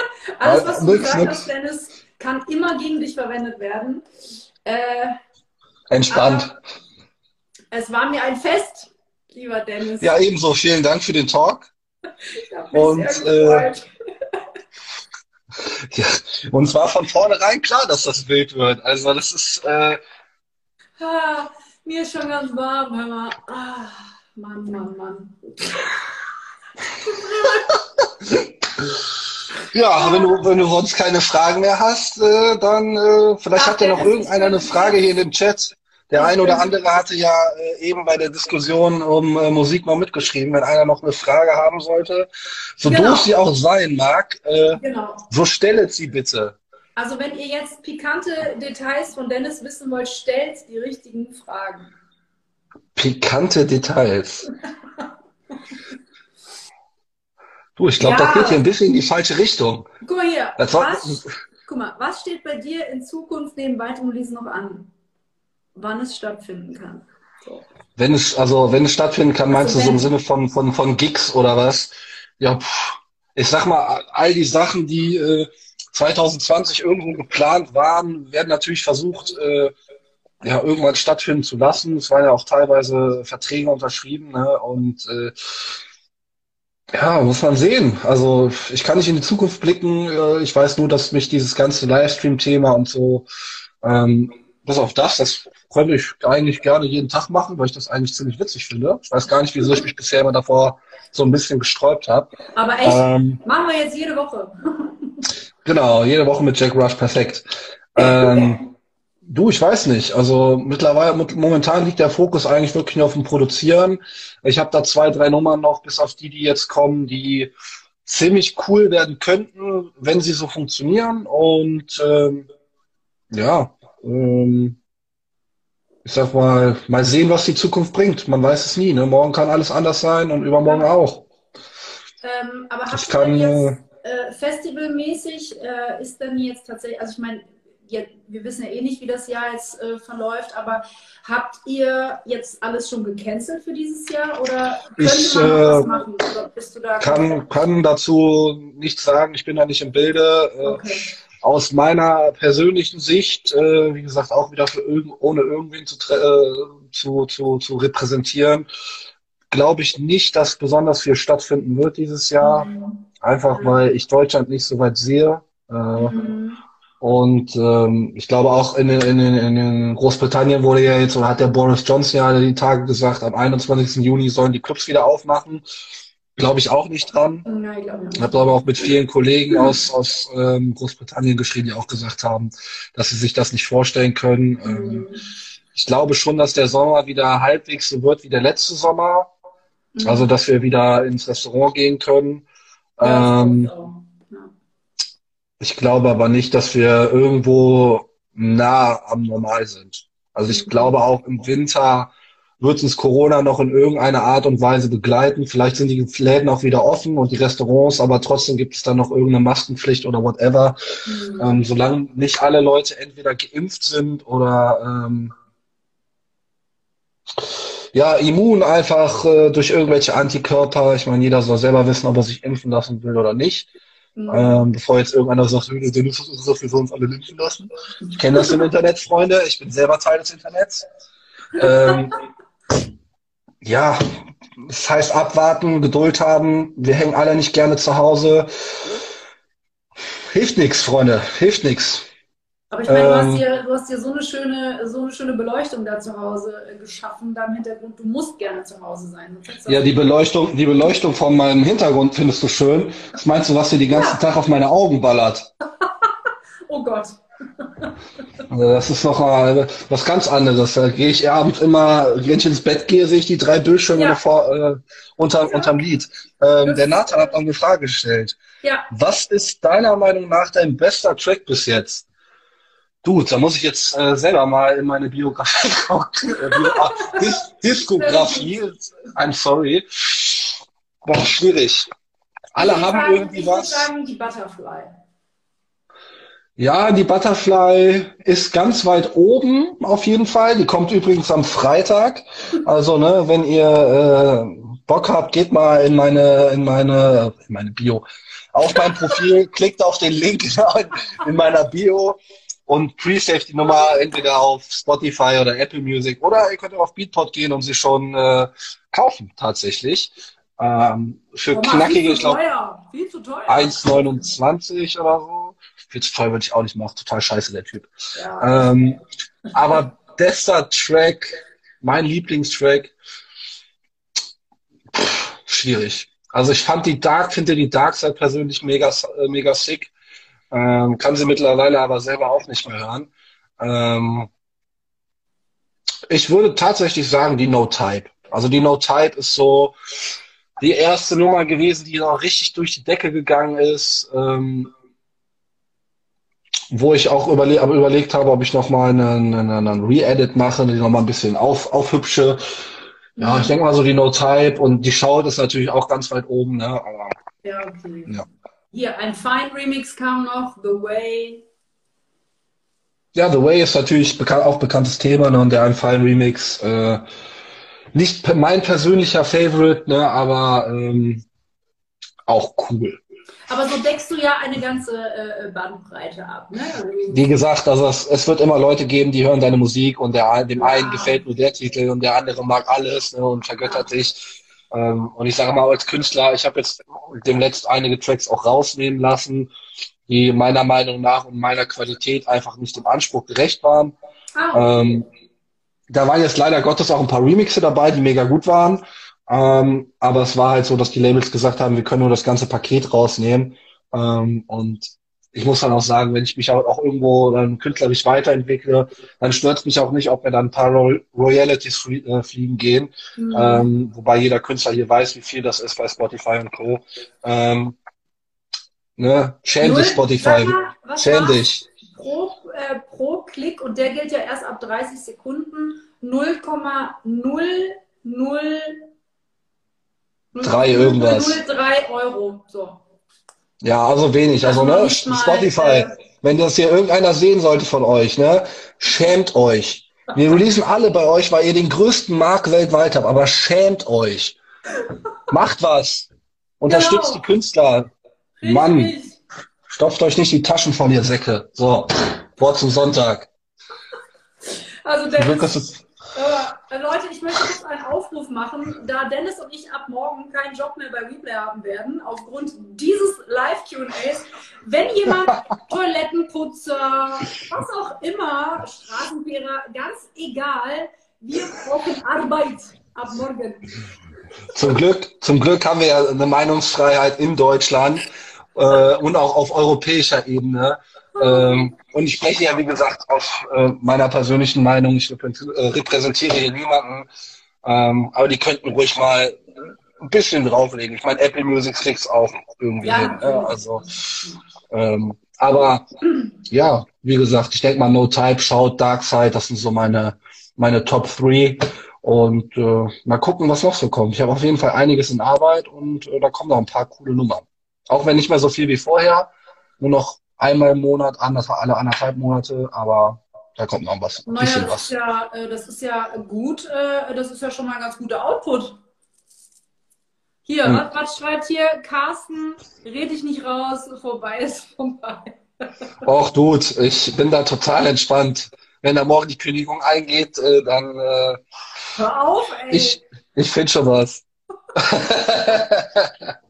alles, was du nix, gesagt hast, Dennis, kann immer gegen dich verwendet werden. Äh, Entspannt. Es war mir ein Fest, lieber Dennis. Ja, ebenso. Vielen Dank für den Talk. und, äh, ja, und zwar von vornherein klar, dass das wild wird. Also das ist. Äh, ah, mir ist schon ganz warm, hör mal. Ah. Mann, Mann, Mann. Ja, wenn du, wenn du sonst keine Fragen mehr hast, äh, dann äh, vielleicht Ach, hat ja noch irgendeiner eine Frage hier in dem Chat. Der eine oder andere hatte ja äh, eben bei der Diskussion um äh, Musik mal mitgeschrieben, wenn einer noch eine Frage haben sollte. So genau. doof sie auch sein mag, äh, genau. so stellet sie bitte. Also wenn ihr jetzt pikante Details von Dennis wissen wollt, stellt die richtigen Fragen. Pikante Details. Du, ich glaube, Ja. das geht hier ein bisschen in die falsche Richtung. Guck mal hier. Was, guck mal, was steht bei dir in Zukunft neben weiteren Releasen noch an? Wann es stattfinden kann. So. wenn es, also wenn es stattfinden kann, meinst Also du so im Sinne von, von, von Gigs oder was? Ja, pff, ich sag mal, all die Sachen, die äh, 2020 irgendwo geplant waren, werden natürlich versucht, äh, ja, irgendwann stattfinden zu lassen. Es waren ja auch teilweise Verträge unterschrieben, ne? Und äh, ja, muss man sehen. Also ich kann nicht in die Zukunft blicken. Äh, Ich weiß nur, dass mich dieses ganze Livestream-Thema und so, ähm, bis auf das, das könnte ich eigentlich gerne jeden Tag machen, weil ich das eigentlich ziemlich witzig finde. Ich weiß gar nicht, wieso ich mich bisher immer davor so ein bisschen gesträubt habe. Aber echt, Ähm, machen wir jetzt jede Woche. Genau, jede Woche mit Jack Rush, perfekt. Ähm, du, ich weiß nicht. Also mittlerweile, mit- momentan liegt der Fokus eigentlich wirklich nur auf dem Produzieren. Ich habe da zwei, drei Nummern noch, bis auf die, die jetzt kommen, die ziemlich cool werden könnten, wenn sie so funktionieren. Und ähm, ja, ähm, ich sag mal, mal sehen, was die Zukunft bringt. Man weiß es nie. Ne? Morgen kann alles anders sein und übermorgen auch. Ähm, aber Ich habt ihr kann, jetzt äh, festivalmäßig, äh, ist dann jetzt tatsächlich, also ich meine, wir wissen ja eh nicht, wie das Jahr jetzt äh, verläuft, aber habt ihr jetzt alles schon gecancelt für dieses Jahr oder könnte Ich, man noch äh, was machen? Oder bist du da kann, kann dazu nichts sagen. Ich bin da nicht im Bilde. Äh, Okay. Aus meiner persönlichen Sicht, äh, wie gesagt, auch wieder für irgend, ohne irgendwen zu, äh, zu, zu, zu repräsentieren, glaube ich nicht, dass besonders viel stattfinden wird dieses Jahr. Mhm. Einfach weil ich Deutschland nicht so weit sehe. Äh, Mhm. Und ähm, ich glaube auch in, in, in, den Großbritannien wurde ja jetzt, oder hat der Boris Johnson ja die Tage gesagt, am 21. Juni sollen die Clubs wieder aufmachen. Glaube ich auch nicht dran. Nein, ich glaube Ich habe aber auch mit vielen Kollegen aus, aus ähm, Großbritannien geschrieben, die auch gesagt haben, dass sie sich das nicht vorstellen können. Ähm, Mhm. ich glaube schon, dass der Sommer wieder halbwegs so wird wie der letzte Sommer. Mhm. Also, dass wir wieder ins Restaurant gehen können. Ähm. Ja. Ich glaube aber nicht, dass wir irgendwo nah am Normal sind. Also ich Mhm. glaube auch im Winter wird uns Corona noch in irgendeiner Art und Weise begleiten. Vielleicht sind die Läden auch wieder offen und die Restaurants, aber trotzdem gibt es dann noch irgendeine Maskenpflicht oder whatever. Mhm. Ähm, solange nicht alle Leute entweder geimpft sind oder ähm, ja, immun einfach äh, durch irgendwelche Antikörper. Ich meine, jeder soll selber wissen, ob er sich impfen lassen will oder nicht. Mhm. Ähm, bevor jetzt irgendeiner sagt, "Äh, Dennis, was ist das, wir sollen uns alle impfen lassen. Ich kenne das im Internet, Freunde. Ich bin selber Teil des Internets. Ähm, ja, das heißt abwarten, Geduld haben. Wir hängen alle nicht gerne zu Hause. Hilft nichts, Freunde. Hilft nichts. Aber ich meine, du, ähm, hast dir, du hast dir so eine schöne, so eine schöne Beleuchtung da zu Hause äh, geschaffen, da im Hintergrund. Du musst gerne zu Hause sein. Ja, die Beleuchtung, die Beleuchtung von meinem Hintergrund findest du schön. Was meinst du, was dir den ganzen Ja. Tag auf meine Augen ballert? Oh Gott. Also das ist noch mal was ganz anderes. Da gehe ich abends immer, wenn ich ins Bett gehe, sehe ich die drei Bildschirme Ja. davor, äh, unter, unterm Lied. Ähm, der Nathan hat noch eine Frage gestellt. Ja, Was ist deiner Meinung nach dein bester Track bis jetzt? Du, da muss ich jetzt äh, selber mal in meine Biografie gucken. Äh, Bio Dis Diskografie. I'm sorry. Boah, schwierig. Alle ich haben sagen, irgendwie was. sagen, die Butterfly. Ja, die Butterfly ist ganz weit oben auf jeden Fall. Die kommt übrigens am Freitag. Also, ne, wenn ihr äh, Bock habt, geht mal in meine, in meine, in meine Bio, auf mein Profil, klickt auf den Link in, in meiner Bio und pre-save die Nummer entweder auf Spotify oder Apple Music oder ihr könnt auch auf Beatport gehen und sie schon äh, kaufen tatsächlich. Ähm, für Mann, knackige, ich glaube, teuer. Viel zu teuer. 1,29 oder so. Viel zu teuer würde ich auch nicht machen. Total scheiße, der Typ. Ja. Ähm, aber bester Track, mein Lieblingstrack, pff, schwierig. Also ich fand die Dark, finde die Dark Side persönlich mega, äh, mega sick. Ähm, kann sie mittlerweile aber selber auch nicht mehr hören. Ähm, ich würde tatsächlich sagen, die No Type. Also die No Type ist so die erste Nummer gewesen, die noch richtig durch die Decke gegangen ist. Ähm, wo ich auch überle überlegt habe, ob ich nochmal einen, einen, einen Re-Edit mache, die nochmal ein bisschen auf, aufhübsche. Ja, ich denke mal so die No Type und die Shout ist natürlich auch ganz weit oben, ne? Aber Ja, okay. Ja. Hier, ein Fine Remix kam noch, The Way. Ja, The Way ist natürlich bekannt, auch bekanntes Thema, ne, und der Einfallen Remix, äh, nicht mein persönlicher Favorite, ne, aber ähm, auch cool. Aber so deckst du ja eine ganze äh, Bandbreite ab, ne? Wie gesagt, also es, es wird immer Leute geben, die hören deine Musik und der, dem einen Ja. gefällt nur der Titel und der andere mag alles ne, und vergöttert dich. Ähm, und ich sage mal als Künstler, ich habe jetzt demnächst einige Tracks auch rausnehmen lassen, die meiner Meinung nach und meiner Qualität einfach nicht dem Anspruch gerecht waren. ah. Ähm, da waren jetzt leider Gottes auch ein paar Remixe dabei, die mega gut waren. Ähm, aber es war halt so, dass die Labels gesagt haben, wir können nur das ganze Paket rausnehmen. Ähm, und ich muss dann auch sagen, wenn ich mich auch, auch irgendwo dann künstlerisch weiterentwickle, dann stört es mich auch nicht, ob mir dann ein paar Ro Royalties äh, fliegen gehen. Mhm. Ähm, wobei jeder Künstler hier weiß, wie viel das ist bei Spotify und Co. Ähm, ne? Schäm dich, Spotify. Was Schäm dich. Pro, äh, pro Klick und der gilt ja erst ab 30 Sekunden 0,00 Drei irgendwas. 0,03 Euro. So. Ja, also wenig. Also, Also ne, nicht mal, Spotify, äh, wenn das hier irgendeiner sehen sollte von euch, ne, schämt euch. Wir releasen alle bei euch, weil ihr den größten Markt weltweit habt, aber schämt euch. Macht was. Unterstützt Genau. die Künstler. Mann, Richtig. stopft euch nicht die Taschen voll, ihr Säcke. So, Wort zum Sonntag. Also Dennis, Leute, ich möchte kurz einen Aufruf machen, da Dennis und ich ab morgen keinen Job mehr bei Replay haben werden, aufgrund dieses Live-QAs. Wenn jemand Toilettenputzer, was auch immer, Straßenkehrer, ganz egal, wir brauchen Arbeit ab morgen. zum Glück, zum Glück haben wir ja eine Meinungsfreiheit in Deutschland äh, und auch auf europäischer Ebene. Ähm, und ich spreche ja, wie gesagt, auf äh, meiner persönlichen Meinung. Ich äh, repräsentiere hier niemanden. Ähm, aber die könnten ruhig mal ein bisschen drauflegen. Ich meine, Apple Music kriegt's auch irgendwie Ja, hin. Ne? Also, ähm, aber ja, wie gesagt, ich denke mal, No Type, Shout, Dark Side, das sind so meine, meine Top 3. Und äh, mal gucken, was noch so kommt. Ich habe auf jeden Fall einiges in Arbeit und äh, da kommen noch ein paar coole Nummern. Auch wenn nicht mehr so viel wie vorher, nur noch einmal im Monat, anders alle anderthalb Monate, aber da kommt noch was, Naja, bisschen das was. ist ja, äh, das ist ja gut, äh, das ist ja schon mal ein ganz guter Output. Hier, Hm. was, was schreibt hier Carsten? Red dich nicht raus, vorbei ist vorbei. Och, Dude, ich bin da total entspannt. Wenn da morgen die Kündigung eingeht, äh, dann äh, Hör auf, ey. ich, ich finde schon was.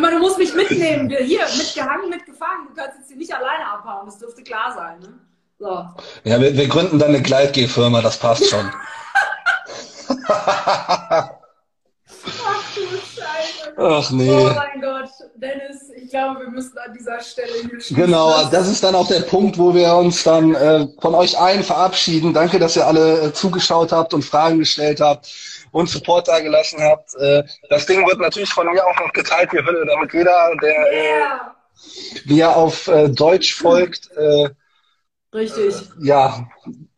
Mal, du musst mich mitnehmen. Wir- Hier, mitgehangen, mitgefangen. Du kannst jetzt hier nicht alleine abhauen. Das dürfte klar sein. Ne? So. Ja, wir, wir gründen dann eine Gleitgeh-Firma, das passt schon. Ach du Scheiße. Ach Oh nee. mein Gott. Dennis, ich glaube, wir müssen an dieser Stelle hier schließen. Genau, das ist dann auch der Punkt, wo wir uns dann äh, von euch allen verabschieden. Danke, dass ihr alle äh, zugeschaut habt und Fragen gestellt habt und Support da gelassen habt. Äh, das Ding wird natürlich von mir auch noch geteilt, wie Hölle, damit jeder, der äh, Yeah. mir auf äh, Deutsch folgt, äh, Richtig. ja,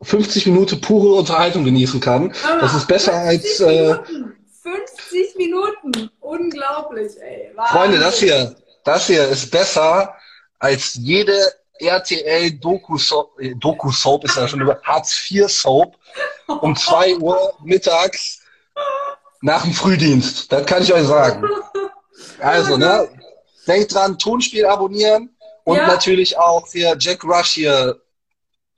50 Minuten pure Unterhaltung genießen kann. Mal, Das ist besser 50 als, äh, Minuten. 50 Minuten. Unglaublich, ey. Freunde, das Wahnsinn. hier, das hier ist besser als jede RTL Doku-Soap, äh, Doku-Soap ist ja schon über Hartz-IV-Soap um 2 Uhr mittags nach dem Frühdienst. Das kann ich euch sagen. Also, ne, denkt dran, Tonspiel abonnieren und Ja. natürlich auch hier Jack Rush hier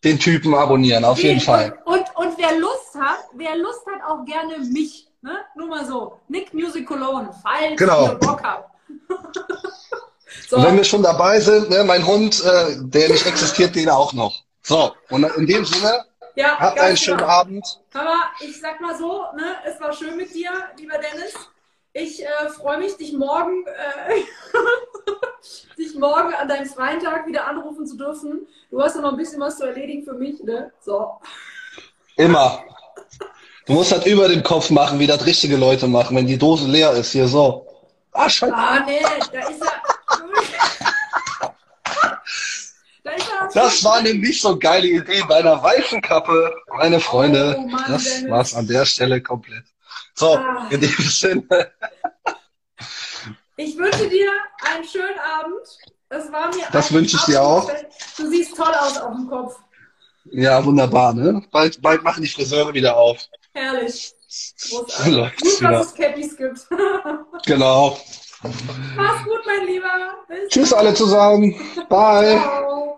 den Typen abonnieren, auf jeden Fall. Und, und, und wer Lust hat, wer Lust hat, auch gerne mich. Ne? Nur mal so. Nick Music Cologne, falls Genau. ihr Bock habt. so, Und wenn wir schon dabei sind, ne, mein Hund, äh, der nicht existiert, den auch noch. So, und in dem Sinne, ja, habt ganz einen schönen genau. Abend. Aber ich sag mal so, ne, es war schön mit dir, lieber Dennis. Ich äh, freue mich, dich morgen, äh, dich morgen an deinem freien Tag wieder anrufen zu dürfen. Du hast ja noch ein bisschen was zu erledigen für mich, ne? So. Immer. Du musst das über dem Kopf machen, wie das richtige Leute machen, wenn die Dose leer ist. Hier so. Ah, scheiße. Ah, nee, da ist er. da ist er. Das war eine nicht so geile Idee bei einer weißen Kappe. Meine Freunde, Oh Mann, das war's an der Stelle komplett. So, Ah. in dem Sinne. Ich wünsche dir einen schönen Abend. Es war mir Das wünsche ich dir auch. Du siehst toll aus auf dem Kopf. Ja, wunderbar, ne? Bald, bald machen die Friseure wieder auf. Herrlich. Großartig. läuft's Gut, wieder. dass es Cappies gibt. Genau. Mach's gut, mein Lieber. Bis Tschüss alle zusammen. Bye. Ciao.